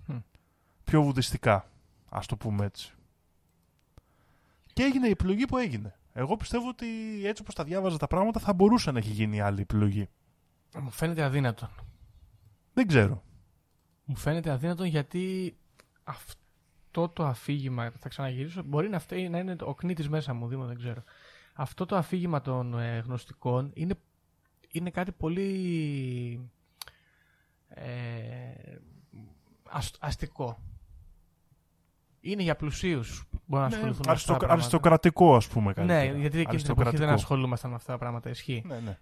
Μμ. πιο βουδιστικά, ας το πούμε έτσι. Και έγινε η επιλογή που έγινε. Εγώ πιστεύω ότι έτσι όπως τα διάβαζα τα πράγματα θα μπορούσε να έχει γίνει άλλη επιλογή. Μου φαίνεται αδύνατο. Δεν ξέρω. Μου φαίνεται αδύνατο γιατί αυτό το αφήγημα, θα ξαναγυρίσω, μπορεί να, φταίει, να είναι ο κνήτης μέσα μου, Δήμο, δεν ξέρω. Αυτό το αφήγημα των ε, γνωστικών είναι, είναι κάτι πολύ ε, ασ- αστικό. Είναι για πλουσίους που μπορούν να Ναι, ασχοληθούν με αυτά τα αριστοκρα- πράγματα. αριστοκρατικό ας πούμε Ναι, καλύτερα. γιατί εκείνη την εποχή δεν Αριστοκρατικό. ασχολούμασταν με αυτά τα πράγματα. Ισχύει. Ναι, ναι.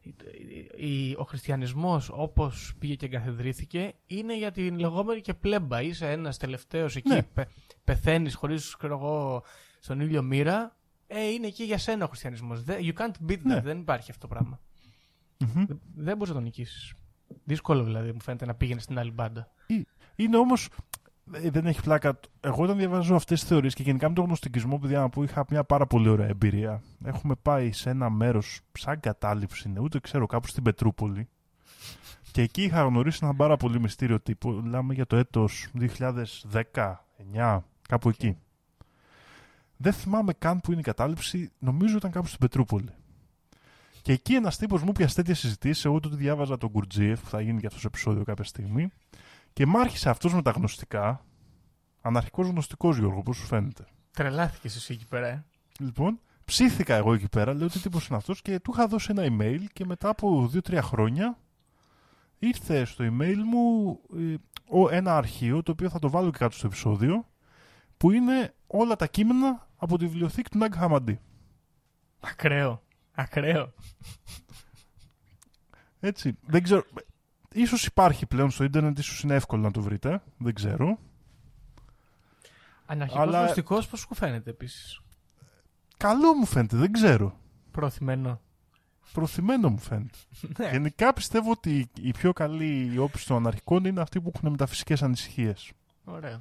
Η- ο χριστιανισμός όπως πήγε και εγκαθιδρύθηκε είναι για την λεγόμενη και πλέμπα. Είσαι ένας τελευταίος εκεί, Ναι. πε, πεθαίνεις χωρίς ξέρω εγώ, στον ήλιο μοίρα. Ε, είναι εκεί για σένα ο χριστιανισμός. Δεν- You can't beat that. Ναι. Δεν υπάρχει αυτό το πράγμα. Μμμ. Δεν- Δεν μπορείς να τον νικήσεις. Δύσκολο δηλαδή μου φαίνεται να πήγαινες στην άλλη μπάντα. Είναι όμως. Δεν έχει πλάκα. Εγώ όταν διαβάζω αυτές τις θεωρίες και γενικά με τον γνωστικισμό, παιδιά, να πω, είχα μια πάρα πολύ ωραία εμπειρία. Έχουμε πάει σε ένα μέρος, σαν κατάληψη είναι, ούτε ξέρω, κάπου στην Πετρούπολη. Και εκεί είχα γνωρίσει έναν πάρα πολύ μυστήριο τύπο. Μιλάμε για το έτος 2010-2009, κάπου εκεί. Δεν θυμάμαι καν που είναι η κατάληψη, νομίζω ήταν κάπου στην Πετρούπολη. Και εκεί ένας τύπος μου πιασε τέτοια συζητήσεις. Εγώ τότε διάβαζα τον Γκουρτζίεφ, που θα γίνει και αυτός το επεισόδιο κάποια στιγμή. Και μ' άρχισε αυτός με τα γνωστικά. Αναρχικός γνωστικός Γιώργο, πώς σου φαίνεται; Τρελάθηκες εσύ εκεί πέρα, ε. Λοιπόν, ψήθηκα εγώ εκεί πέρα, λέω τι τύπος είναι αυτός και του είχα δώσει ένα email και μετά από 2-3 χρόνια ήρθε στο email μου ε, ο- ένα αρχείο το οποίο θα το βάλω και κάτω στο επεισόδιο που είναι όλα τα κείμενα από τη βιβλιοθήκη του Ναγκ Χαμαντή. Ακραίο. Ακραίο. Έτσι, δεν ξέρω. Ίσως υπάρχει πλέον στο ίντερνετ, ίσως είναι εύκολο να το βρείτε. Δεν ξέρω. Αναρχικός Αλλά- γνωστικός πώς σου φαίνεται επίσης; Καλό μου φαίνεται, δεν ξέρω. Προωθημένο. Προθυμένο μου φαίνεται. Ναι. Γενικά πιστεύω ότι η πιο καλή όψη των αναρχικών είναι αυτοί που έχουν μεταφυσικές ανησυχίες. Ωραίο.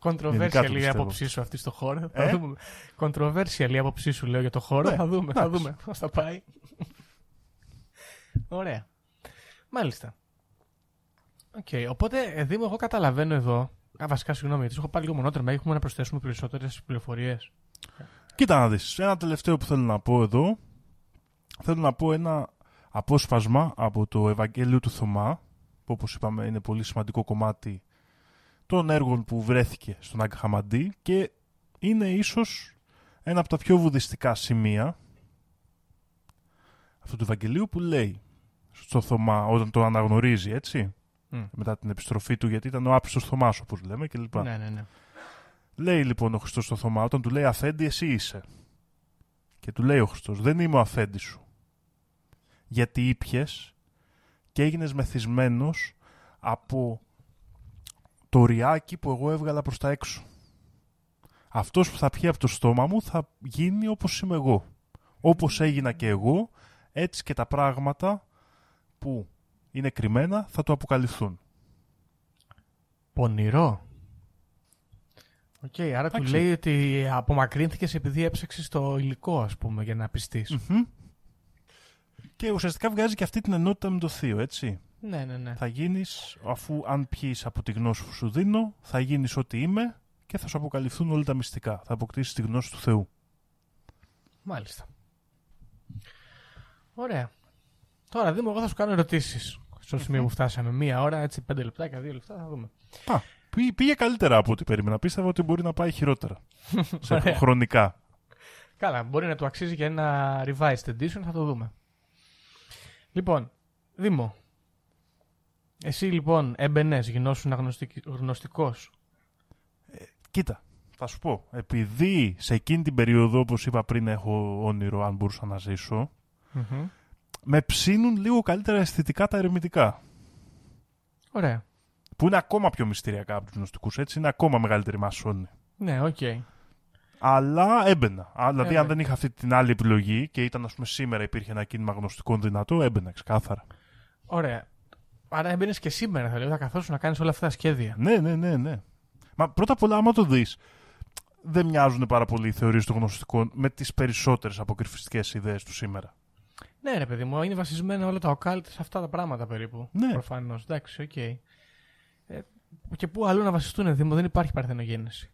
Γενικά Controversial το η πιστεύω. άποψή σου αυτή στο χώρο. Ε; Θα δούμε. Controversial η άποψή σου λέω για το χώρο. Ναι, θα δούμε, θα εντάξει. δούμε πώς θα πάει. Ωραία. Μάλιστα. Οκ, οπότε ε, Δήμο, εγώ καταλαβαίνω εδώ. Α, βασικά, συγγνώμη, γιατί σου έχω πάλι λίγο μονότερμα. Έχουμε να προσθέσουμε περισσότερες πληροφορίες. Κοίτα να δεις, ένα τελευταίο που θέλω να πω εδώ. Θέλω να πω ένα απόσπασμα από το Ευαγγέλιο του Θωμά, που όπως είπαμε είναι πολύ σημαντικό κομμάτι των έργων που βρέθηκε στον Άγκα Χαμαντή και είναι ίσως ένα από τα πιο βουδιστικά σημεία αυτού του Ευαγγελίου που λέει στο Θωμά όταν το αναγνωρίζει έτσι μετά την επιστροφή του γιατί ήταν ο άπιστος Θωμάς όπως λέμε και λοιπά. Ναι, ναι, ναι. Λέει λοιπόν ο Χριστός στο Θωμά όταν του λέει αφέντη εσύ είσαι. Και του λέει ο Χριστός δεν είμαι ο αφέντης σου. Γιατί ήπιες και έγινες μεθυσμένος από το ρυάκι που εγώ έβγαλα προς τα έξω. αυτός που θα πιει από το στόμα μου θα γίνει όπως είμαι εγώ. Όπως έγινα και εγώ, έτσι και τα πράγματα που είναι κρυμμένα θα του αποκαλυφθούν. Πονηρό. Οκ, άρα του Εντάξει. λέει ότι απομακρύνθηκες επειδή έψαξες το υλικό, ας πούμε, για να πειστείς. Μμμ. Και ουσιαστικά βγάζει και αυτή την ενότητα με το θείο, έτσι. Ναι, ναι, ναι. Θα γίνεις, αφού αν πιείς από τη γνώση που σου δίνω, θα γίνεις ό,τι είμαι και θα σου αποκαλυφθούν όλα τα μυστικά. Θα αποκτήσεις τη γνώση του Θεού. Μάλιστα. Ωραία. Τώρα, Δήμο, εγώ θα σου κάνω ερωτήσεις. Στο σημείο που φτάσαμε. Μία ώρα, έτσι, πέντε λεπτάκια, δύο λεπτά, θα δούμε. Α, πή- πήγε καλύτερα από ό,τι περίμενα. Πίστευα ότι μπορεί να πάει χειρότερα. σε Ωραία. χρονικά. Καλά, μπορεί να του αξίζει και ένα revised edition, θα το δούμε. Λοιπόν, Δήμο. Εσύ λοιπόν έμπαινες, γινώσουν γνωστικός; Κοίτα, θα σου πω. Επειδή σε εκείνη την περίοδο, όπως είπα πριν, έχω όνειρο αν μπορούσα να ζήσω, με ψήνουν λίγο καλύτερα αισθητικά τα ερευνητικά. Ωραία. Που είναι ακόμα πιο μυστηριακά από τους γνωστικού, έτσι. Είναι ακόμα μεγαλύτερη μασόνη. Ναι, οκ. Αλλά έμπαινα. Α, Δηλαδή, Έμπαινε. αν δεν είχα αυτή την άλλη επιλογή και ήταν, ας πούμε, σήμερα υπήρχε ένα κίνημα γνωστικών δυνατό, έμπαινα ξεκάθαρα. Ωραία. Άρα έμπαινες και σήμερα, θα λέω, θα καθόσουν να κάνεις όλα αυτά τα σχέδια. Ναι, ναι, ναι, ναι. Μα πρώτα απ' όλα, άμα το δεις, δεν μοιάζουν πάρα πολύ οι θεωρίες των γνωστικών με τις περισσότερες αποκρυφιστικές ιδέες του σήμερα. Ναι, ρε παιδί μου, είναι βασισμένα όλα τα occult σε αυτά τα πράγματα περίπου. Ναι. Προφανώς. Εντάξει, οκ. Ε, και πού αλλού να βασιστούν, Δήμο, δεν υπάρχει παρθενογέννηση.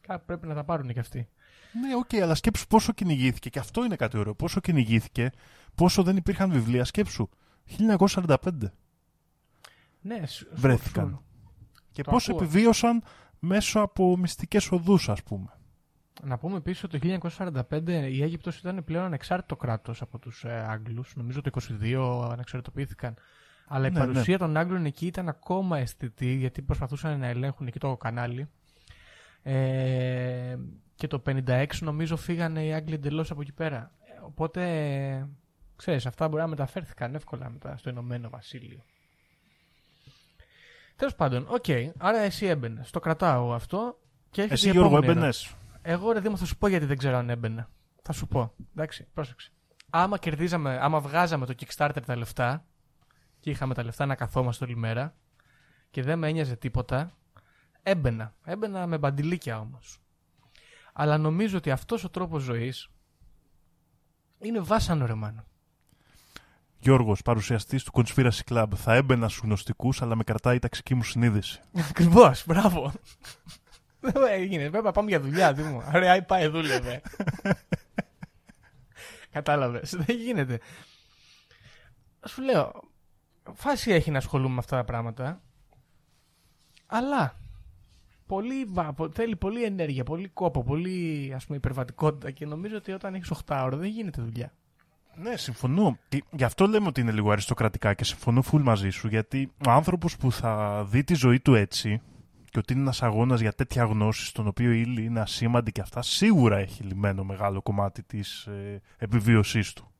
Κάπου πρέπει να τα πάρουν κι αυτοί. Ναι, οκ, αλλά σκέψου πόσο κυνηγήθηκε, και αυτό είναι κάτι ωραίο. Πόσο κυνηγήθηκε, πόσο δεν υπήρχαν βιβλία. Σκέψου, 1945 Ναι, σου- σου- βρέθηκαν. σου- Και Το πόσο ακούω. επιβίωσαν μέσω από μυστικές οδούς, ας πούμε. Να πούμε επίσης ότι το 1945 η Αίγυπτος ήταν πλέον ανεξάρτητο κράτος από τους ε, Άγγλους. Νομίζω το 22 ανεξαρτητοποιήθηκαν. Αλλά η Ναι, παρουσία των Άγγλων εκεί ήταν ακόμα αισθητή γιατί προσπαθούσαν να ελέγχουν εκεί το κανάλι. Ε, και το 56 νομίζω φύγανε οι Άγγλοι εντελώς από εκεί πέρα. Ε, Οπότε, ε, ξέρεις, αυτά μπορεί να μεταφέρθηκαν εύκολα μετά στο Ηνωμένο Βασίλειο. Τέλος πάντων, οκ. άρα εσύ έμπαινες. Το κρατάω αυτό. Και έρχεται Εσύ, η Γιώργο, επόμενη έμπαινες. Ερώτηση. Εγώ ρε Δήμο θα σου πω γιατί δεν ξέρω αν έμπαινα. Θα σου πω. Εντάξει, πρόσεξε. Άμα κερδίζαμε, άμα βγάζαμε το Kickstarter τα λεφτά και είχαμε τα λεφτά να καθόμαστε όλη μέρα και δεν με ένοιαζε τίποτα, έμπαινα. Έμπαινα με μπαντιλίκια όμως. Αλλά νομίζω ότι αυτός ο τρόπος ζωής είναι βάσανο ρε μάνα. Γιώργος, παρουσιαστής του Conspiracy Club. Θα έμπαινα στους γνωστικούς, αλλά με κρατάει η ταξική μου συνείδηση. Ακριβώς, μπράβο. Δεν έγινε. Πρέπει να πάμε για δουλειά, Δήμο. Ωραία, πάει, δούλευε. Κατάλαβες. Δεν γίνεται. Σου λέω, φάση έχει να ασχολούμαι με αυτά τα πράγματα. Αλλά πολύ, βα- πο- θέλει πολύ ενέργεια, πολύ κόπο, πολύ ας πούμε, υπερβατικότητα και νομίζω ότι όταν έχεις 8 ώρα δεν γίνεται δουλειά. Ναι, συμφωνώ. Και γι' αυτό λέμε ότι είναι λίγο αριστοκρατικά και συμφωνώ φουλ μαζί σου, γιατί ο άνθρωπος που θα δει τη ζωή του έτσι και ότι είναι ένας αγώνας για τέτοια γνώση, στον οποίο η ύλη είναι ασήμαντη και αυτά, σίγουρα έχει λυμμένο μεγάλο κομμάτι της ε, επιβίωσής του.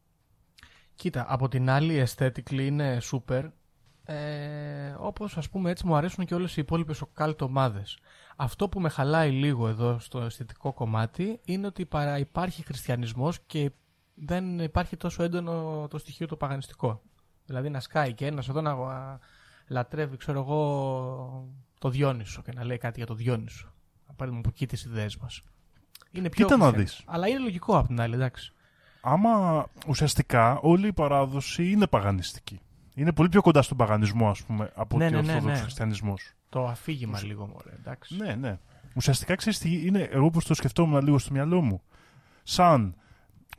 Κοίτα, από την άλλη aesthetically είναι super. Ε, όπως ας πούμε έτσι μου αρέσουν και όλες οι υπόλοιπες occult ομάδες. Αυτό που με χαλάει λίγο εδώ στο αισθητικό κομμάτι είναι ότι παρά υπάρχει χριστιανισμός και δεν υπάρχει τόσο έντονο το στοιχείο το παγανιστικό. Δηλαδή να σκάει και ένας εδώ να α, λατρεύει, ξέρω εγώ, το Διόνυσο και να λέει κάτι για το Διόνυσο. Να πάρουμε από εκεί τις ιδέες μας. Είναι πιο Κοίτα να χριστιανικό. δεις. Αλλά είναι λογικό από την άλλη, εντάξει. Άμα ουσιαστικά όλη η παράδοση είναι παγανιστική. Είναι πολύ πιο κοντά στον παγανισμό, ας πούμε, από Ναι, ότι ο ναι, ναι, Ορθόδοξος ναι. χριστιανισμός. Το αφήγημα λίγο μωρέ, εντάξει. Ναι, ναι. Ουσιαστικά ξέρεις τι είναι, εγώ πως το σκεφτόμουν λίγο στο μυαλό μου. Σαν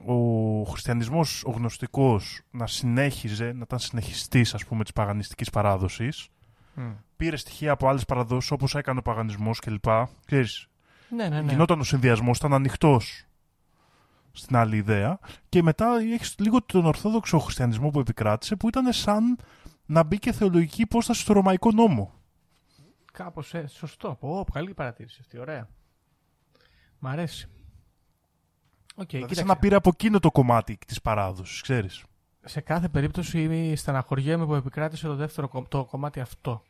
ο χριστιανισμός, ο γνωστικός, να συνέχιζε, να ήταν συνεχιστής, ας πούμε, της παγανιστικής παράδοσης. Μμ. Πήρε στοιχεία από άλλες παραδόσεις, όπως έκανε ο παγανισμός κλπ. Ξέρεις, Ναι, ναι, ναι. γινόταν ο συνδυασμός, ήταν ανοιχτός στην άλλη ιδέα. Και μετά έχεις λίγο τον ορθόδοξο χριστιανισμό που επικράτησε, που ήταν σαν να μπει και θεολογική υπόσταση στο ρωμαϊκό νόμο. Κάπως ε, σωστό. Πω, καλή παρατήρηση αυτή. Ωραία. Μ' αρέσει. Οκ, δηλαδή κοίταξε. σαν να πήρε από εκείνο το κομμάτι της παράδοσης, ξέρεις. Σε κάθε περίπτωση στεναχωριέμαι που επικράτησε το δεύτερο κο- το κομμάτι αυτό.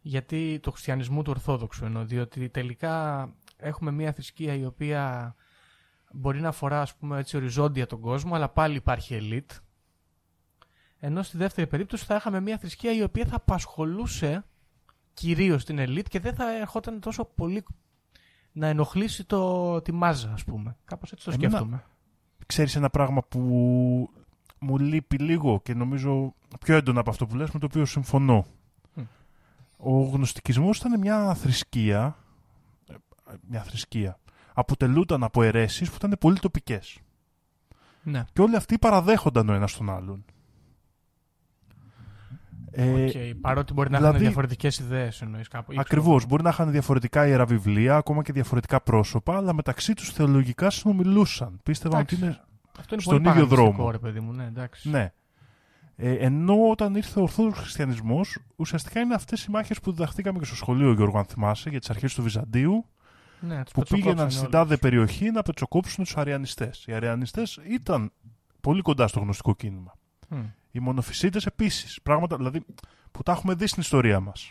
γιατί το χριστιανισμού του Ορθόδοξου εννοώ, διότι τελικά έχουμε μια θρησκεία η οποία μπορεί να αφορά ας πούμε έτσι οριζόντια τον κόσμο, αλλά πάλι υπάρχει ελίτ. Ενώ στη δεύτερη περίπτωση θα είχαμε μια θρησκεία η οποία θα απασχολούσε κυρίως την ελίτ και δεν θα ερχόταν τόσο πολύ να ενοχλήσει το, τη μάζα, ας πούμε. Κάπως έτσι το Εμένα- σκέφτομαι. Ξέρεις ένα πράγμα που μου λείπει λίγο και νομίζω πιο έντονα από αυτό που λες με το οποίο συμφωνώ. Μμ. Ο γνωστικισμός ήταν μια θρησκεία, ε, μια θρησκεία, αποτελούταν από αιρέσεις που ήταν πολύ τοπικές. Ναι. Και όλοι αυτοί παραδέχονταν ο ένας τον άλλον. Ε, Οκ, Παρότι μπορεί να δηλαδή- έχουν διαφορετικές ιδέες εννοείς κάπου. ή ξέρω Ακριβώς. εγώ. Μπορεί να είχαν διαφορετικά ιεραβιβλία, ακόμα και διαφορετικά πρόσωπα, αλλά μεταξύ τους θεολογικά συνομιλούσαν. Πίστευαν ότι Εντάξει. είναι. Αυτό είναι στον πολύ ίδιο παραδοσιακό, δρόμο. Ρε, παιδί μου, ναι, εντάξει. Ναι. Ε, ενώ όταν ήρθε ο Ορθόδοξος Χριστιανισμός, ουσιαστικά είναι αυτές οι μάχες που διδαχθήκαμε και στο σχολείο, Γιώργο, αν θυμάσαι, για τις αρχές του Βυζαντίου, Ναι, τους που πήγαιναν πετσοκόψανε στην όλους. τάδε περιοχή να πετσοκόψουν τους Αριανιστές. Οι Αριανιστές ήταν πολύ κοντά στο γνωστικό κίνημα. Μμ. Οι μονοφυσίτε επίσης. Πράγματα δηλαδή που τα έχουμε δει στην ιστορία μας.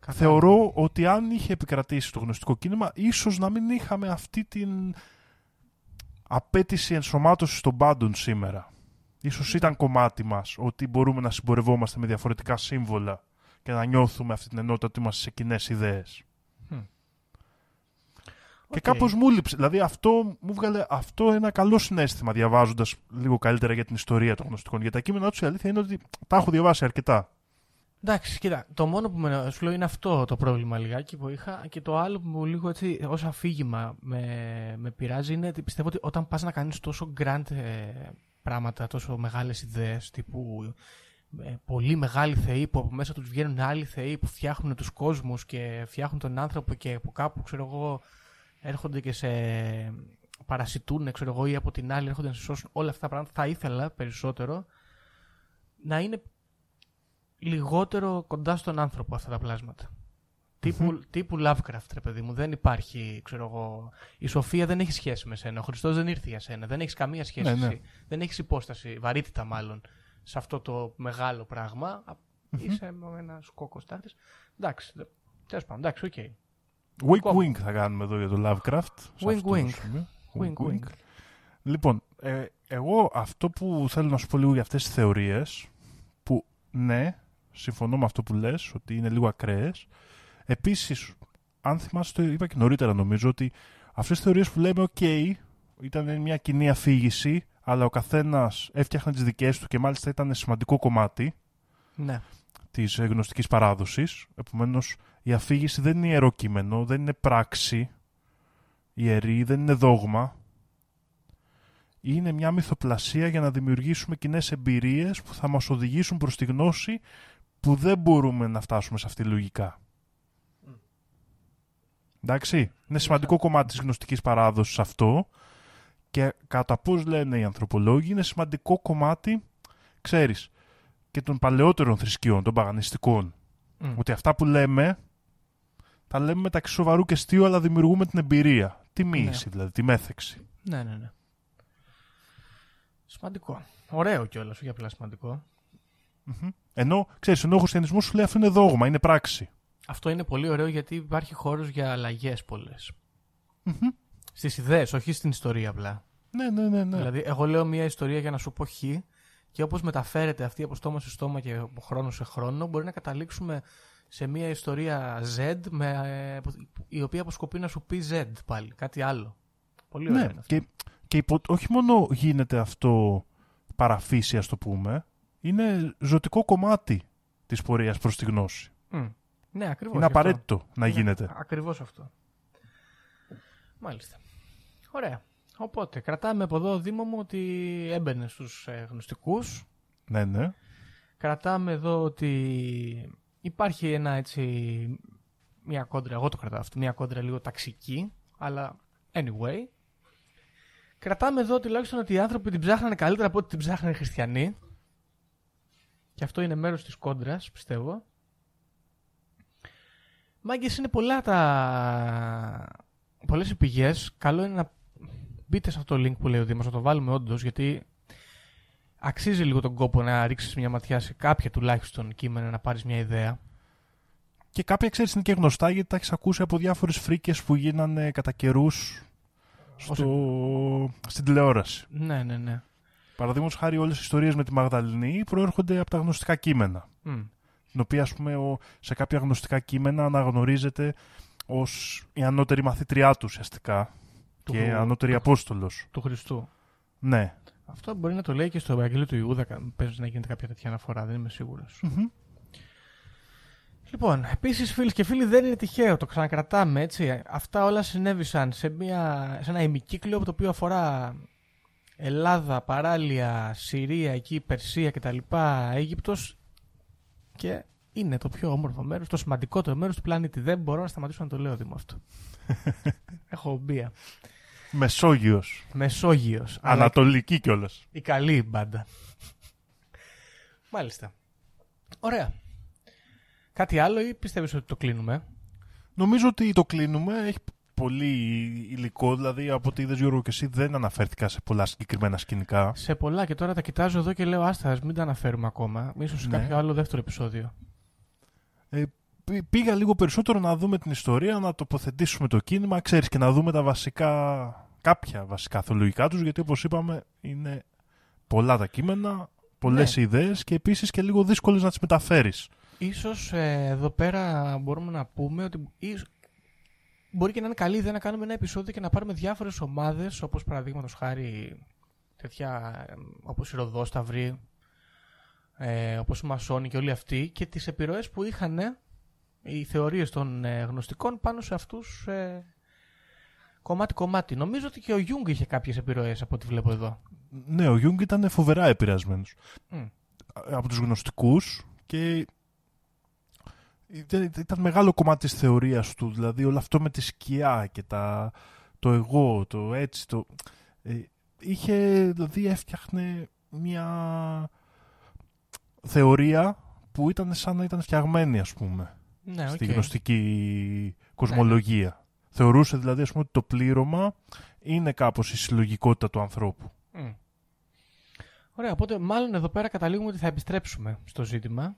Κατάλαβα. Θεωρώ ότι αν είχε επικρατήσει το γνωστικό κίνημα, ίσως να μην είχαμε αυτή την απαίτηση ενσωμάτωσης των πάντων σήμερα. Ίσως ήταν κομμάτι μας ότι μπορούμε να συμπορευόμαστε με διαφορετικά σύμβολα και να νιώθουμε αυτή την ενότητα ότι είμαστε σε κοινές ιδέες. Και Οκ. κάπως μου έλειψε. Δηλαδή αυτό μου 'βγαλε αυτό ένα καλό συναίσθημα διαβάζοντας λίγο καλύτερα για την ιστορία των γνωστικών. Για τα κείμενά τους η αλήθεια είναι ότι τα έχω διαβάσει αρκετά. Εντάξει, κοίτα, το μόνο που με, σου λέω είναι αυτό το πρόβλημα λιγάκι που είχα και το άλλο που μου λίγο έτσι ως αφήγημα με, με πειράζει είναι ότι πιστεύω ότι όταν πας να κάνεις τόσο grand ε, πράγματα, τόσο μεγάλες ιδέες τύπου ε, πολύ μεγάλοι θεοί που από μέσα τους βγαίνουν άλλοι θεοί που φτιάχνουν τους κόσμους και φτιάχνουν τον άνθρωπο και από κάπου ξέρω εγώ έρχονται και σε παρασιτούν ξέρω εγώ ή από την άλλη έρχονται να σε σώσουν όλα αυτά τα πράγματα θα ήθελα περισσότερο να είναι λιγότερο κοντά στον άνθρωπο αυτά τα πλάσματα. Τύπου, τύπου Lovecraft, ρε παιδί μου. Δεν υπάρχει, ξέρω εγώ. Η Σοφία δεν έχει σχέση με σένα. Ο Χριστός δεν ήρθε για σένα. Δεν έχεις καμία σχέση. Ναι, ναι. εσύ. Δεν έχεις υπόσταση, βαρύτητα μάλλον, σε αυτό το μεγάλο πράγμα. Α, Είσαι ένα κόκκο στάχτη. Εντάξει. Τέλος πάντων, εντάξει, οκ. Wink Κόβω. wink θα κάνουμε εδώ για το Lovecraft. σε Wink αυτό το wink. σημείο. Wink, wink. Λοιπόν, ε, εγώ αυτό που θέλω να σου πω λίγο για αυτές τις θεωρίες, που ναι, συμφωνώ με αυτό που λες, ότι είναι λίγο ακραίες. Επίσης, αν θυμάσαι, το είπα και νωρίτερα νομίζω, ότι αυτές τις θεωρίες που λέμε, ok, ήταν μια κοινή αφήγηση, αλλά ο καθένας έφτιαχνε τις δικές του και μάλιστα ήταν σημαντικό κομμάτι Ναι. της ε, γνωστικής παράδοσης. Επομένως, η αφήγηση δεν είναι ιερό κείμενο, δεν είναι πράξη ιερή, δεν είναι δόγμα. Είναι μια μυθοπλασία για να δημιουργήσουμε κοινές εμπειρίες που θα μας οδηγήσουν προς τη γνώση που δεν μπορούμε να φτάσουμε σε αυτή λογικά. Εντάξει, είναι σημαντικό κομμάτι της γνωστικής παράδοσης αυτό και κατά πώς λένε οι ανθρωπολόγοι είναι σημαντικό κομμάτι, ξέρεις, και των παλαιότερων θρησκειών, των παγανιστικών. Μμ. Ότι αυτά που λέμε, τα λέμε μεταξύ σοβαρού και αστείου, αλλά δημιουργούμε την εμπειρία. Τη μοίηση, δηλαδή, τη μέθεξη. Ναι, ναι, ναι. Σημαντικό. Ωραίο κιόλας, όχι απλά σημαντικό. Ενώ, ξέρεις, ενώ ο χριστιανισμός σου λέει αυτό είναι δόγμα, είναι πράξη. Αυτό είναι πολύ ωραίο γιατί υπάρχει χώρος για αλλαγές πολλές. Στις ιδέες, όχι στην ιστορία απλά. Ναι, ναι, ναι. ναι. Δηλαδή, εγώ λέω μια ιστορία για να σου πω χ και όπως μεταφέρεται αυτή από στόμα σε στόμα και από χρόνο σε χρόνο, μπορεί να καταλήξουμε σε μια ιστορία Z με, ε, η οποία αποσκοπεί να σου πει Z πάλι, κάτι άλλο. Πολύ ωραίο ναι. είναι αυτό. Και, και υπο- όχι μόνο γίνεται αυτό παραφύση, ας το πούμε, είναι ζωτικό κομμάτι της πορείας προς τη γνώση. Μμ. Ναι, ακριβώς. είναι απαραίτητο να γίνεται. Ακριβώς αυτό. Μάλιστα. Ωραία. Οπότε, κρατάμε από εδώ, Δήμο μου, ότι έμπαινε στους ε, γνωστικούς. Ναι, ναι. Κρατάμε εδώ ότι υπάρχει ένα έτσι, μια κόντρα, εγώ το κρατάω αυτό, μια κόντρα λίγο ταξική, αλλά anyway. Κρατάμε εδώ τουλάχιστον ότι οι άνθρωποι την ψάχνανε καλύτερα από ό,τι την ψάχνανε οι χριστιανοί. Και αυτό είναι μέρος της κόντρας, πιστεύω. Μάγκες είναι πολλά τα... πολλές οι πηγές. Καλό είναι να μπείτε σε αυτό το link που λέει ο Δήμος, να το βάλουμε όντως, γιατί αξίζει λίγο τον κόπο να ρίξεις μια ματιά σε κάποια τουλάχιστον κείμενα να πάρεις μια ιδέα. Και κάποια ξέρεις είναι και γνωστά γιατί τα έχεις ακούσει από διάφορες φρίκες που γίνανε κατά καιρούς στο... στην τηλεόραση. Ναι, ναι, ναι. Παραδείγματος χάρη, όλες οι ιστορίες με τη Μαγδαληνή προέρχονται από τα γνωστικά κείμενα. Μμ. Την οποία, ας πούμε, ο- σε κάποια γνωστικά κείμενα αναγνωρίζεται ως η ανώτερη μαθήτριά του ουσιαστικά. Του- και ανώτερη του- απόστολος. Του Χριστού. Ναι. Αυτό μπορεί να το λέει και στο Ευαγγέλιο του Ιούδα. κα- Παίζει να γίνεται κάποια τέτοια αναφορά, δεν είμαι σίγουρος. Μμμ. Λοιπόν, επίσης φίλες και φίλοι, δεν είναι τυχαίο, το ξανακρατάμε έτσι. Αυτά όλα συνέβησαν σε, μια, σε ένα ημικύκλιο το οποίο αφορά Ελλάδα, παράλια, Συρία, εκεί, Περσία κτλ. Αίγυπτος και είναι το πιο όμορφο μέρος, το σημαντικότερο μέρος του πλανήτη. Δεν μπορώ να σταματήσω να το λέω Δήμο αυτό. Έχω μπία. Μεσόγειος. Μεσόγειος. αλλά Ανατολική κιόλας. η καλή μπάντα. Μάλιστα. Ωραία. Κάτι άλλο ή πιστεύεις ότι το κλείνουμε; Νομίζω ότι το κλείνουμε. Έχει πολύ υλικό. Δηλαδή, από ό,τι είδες Γιώργο και εσύ, δεν αναφέρθηκα σε πολλά συγκεκριμένα σκηνικά. Σε πολλά και τώρα τα κοιτάζω εδώ και λέω άστα, ας μην τα αναφέρουμε ακόμα. Ίσως σε Ναι. κάποιο άλλο δεύτερο επεισόδιο. Ε, πή- πήγα λίγο περισσότερο να δούμε την ιστορία, να τοποθετήσουμε το κίνημα, ξέρεις, και να δούμε τα βασικά, κάποια βασικά θεολογικά τους, γιατί όπως είπαμε είναι πολλά τα κείμενα, πολλές Ναι. ιδέες και επίσης και λίγο δύσκολες να τις μεταφέρεις. Ίσως ε, εδώ πέρα μπορούμε να πούμε ότι ίσ- μπορεί και να είναι καλή ιδέα να κάνουμε ένα επεισόδιο και να πάρουμε διάφορες ομάδες, όπως παραδείγματος χάρη τέτοια ε, όπως οι Ροδόσταυροι, ε, όπως οι Μασόνοι και όλοι αυτοί και τις επιρροές που είχαν ε, οι θεωρίες των ε, γνωστικών πάνω σε αυτούς ε, κομμάτι-κομμάτι. Νομίζω ότι και ο Γιουνγκ είχε κάποιες επιρροές από ό,τι βλέπω εδώ. Ναι, ο Γιουνγκ ήταν φοβερά επηρεασμένος Μμ. από τους γνωστικούς και ήταν, ήταν μεγάλο κομμάτι της θεωρίας του, δηλαδή όλο αυτό με τη σκιά και τα, το εγώ, το έτσι, το... ε, είχε, δηλαδή έφτιαχνε μια θεωρία που ήταν σαν να ήταν φτιαγμένη, ας πούμε, Ναι, στη οκ. γνωστική κοσμολογία. Θεωρούσε δηλαδή, ας πούμε, ότι το πλήρωμα είναι κάπως η συλλογικότητα του ανθρώπου. Μμ. Ωραία, οπότε μάλλον εδώ πέρα καταλήγουμε ότι θα επιστρέψουμε στο ζήτημα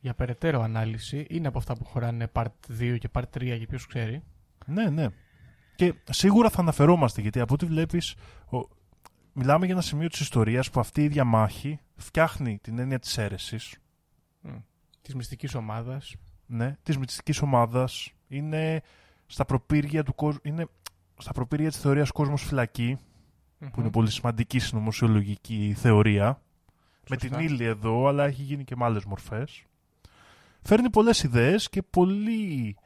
για περαιτέρω ανάλυση. Είναι από αυτά που χωράνε part 2 και part 3 για ποιος ξέρει. Ναι, ναι. Και σίγουρα θα αναφερόμαστε, γιατί από ό,τι βλέπεις, ο... μιλάμε για ένα σημείο της ιστορίας που αυτή η ίδια μάχη φτιάχνει την έννοια της αίρεσης, Της μυστικής ομάδας. Ναι, της μυστικής ομάδας, είναι στα προπήρια, του κόσμου, είναι στα προπήρια της θεωρίας κόσμος φυλακή, που είναι πολύ σημαντική συνωμοσιολογική θεωρία, με την ύλη εδώ, αλλά έχει γίνει και με άλλες μορφές. Φέρνει πολλές ιδέες και πολύ,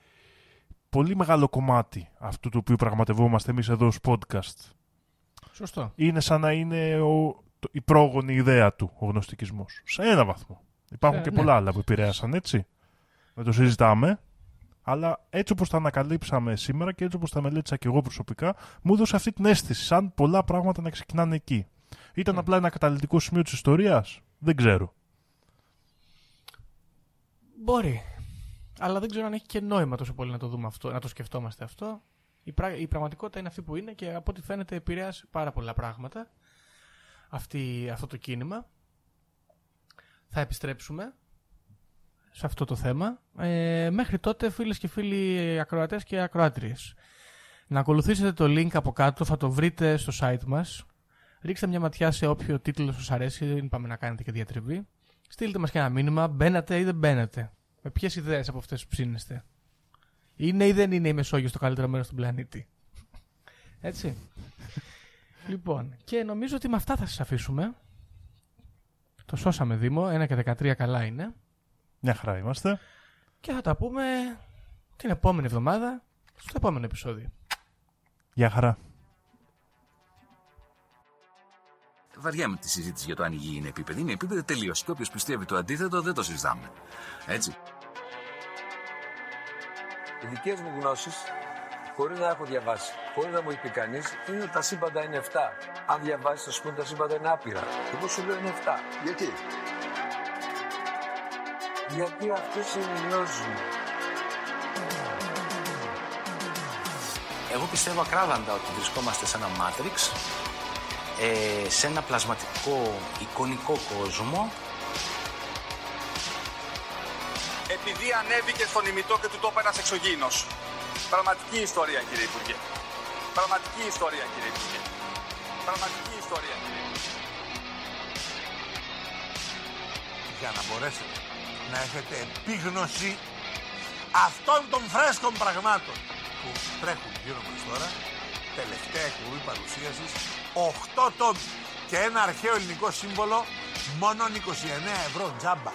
πολύ μεγάλο κομμάτι αυτού του οποίου πραγματευόμαστε εμείς εδώ ως podcast. Σωστό. Είναι σαν να είναι ο, το- η πρόγονη ιδέα του, ο γνωστικισμός. Σε ένα βαθμό. Υπάρχουν Σε- και ναι. πολλά άλλα που επηρέασαν, έτσι. Δεν το συζητάμε. Αλλά έτσι όπως τα ανακαλύψαμε σήμερα και έτσι όπως τα μελέτησα και εγώ προσωπικά, μου έδωσε αυτή την αίσθηση, σαν πολλά πράγματα να ξεκινάνε εκεί. Ήταν Μμ. απλά ένα καταλητικό σημείο της ιστορίας; Δεν ξέρω. Μπορεί. Αλλά δεν ξέρω αν έχει και νόημα τόσο πολύ να το δούμε αυτό, να το σκεφτόμαστε αυτό. Η, πρα... η πραγματικότητα είναι αυτή που είναι και από ό,τι φαίνεται επηρέασε πάρα πολλά πράγματα αυτή... αυτό το κίνημα. Θα επιστρέψουμε σε αυτό το θέμα. Ε, μέχρι τότε, φίλες και φίλοι ακροατές και ακροάτριες, να ακολουθήσετε το link από κάτω, θα το βρείτε στο site μας. Ρίξτε μια ματιά σε όποιο τίτλο σας αρέσει, δεν πάμε να κάνετε και διατριβή. Στείλτε μας και ένα μήνυμα, μπαίνατε ή δεν μπαίνατε. Με ποιες ιδέες από αυτές που ψήνεστε. Είναι ή δεν είναι η Μεσόγειος το καλύτερο μέρος του πλανήτη. Έτσι. λοιπόν, και νομίζω ότι με αυτά θα σας αφήσουμε. Το σώσαμε Δήμο, 1 και 13 καλά είναι. Μια χαρά είμαστε. Και θα τα πούμε την επόμενη εβδομάδα στο επόμενο επεισόδιο. Γεια χαρά. Βαριάμαι τη συζήτηση για το αν η γη είναι επίπεδη. Είναι επίπεδη τελείως. Και όποιος πιστεύει το αντίθετο δεν το συζητάμε. Έτσι. Οι δικές μου γνώσεις, χωρίς να έχω διαβάσει, χωρίς να μου έχει πει κανείς, είναι ότι τα σύμπαντα είναι 7. Αν διαβάσεις, θα σου πούνε τα σύμπαντα είναι άπειρα. Εγώ σου λέω είναι 7. Γιατί; Γιατί αυτέ είναι οι γνώσει μου. Εγώ πιστεύω ακράδαντα ότι βρισκόμαστε σε ένα Matrix, ε, σε ένα πλασματικό εικονικό κόσμο Επειδή επειδή ανέβηκε στον ημιτό και του τόπου ένας εξωγήινος. Πραγματική ιστορία κύριε Υπουργέ. Πραγματική ιστορία κύριε Υπουργέ. Πραγματική ιστορία κύριε Υπουργέ. για να μπορέσετε να έχετε επίγνωση αυτών των φρέσκων πραγμάτων που τρέχουν γύρω μας τώρα. Τελευταία εκπομπή παρουσίασης. 8 τόμοι και ένα αρχαίο ελληνικό σύμβολο. Μόνο 29 ευρώ τζάμπα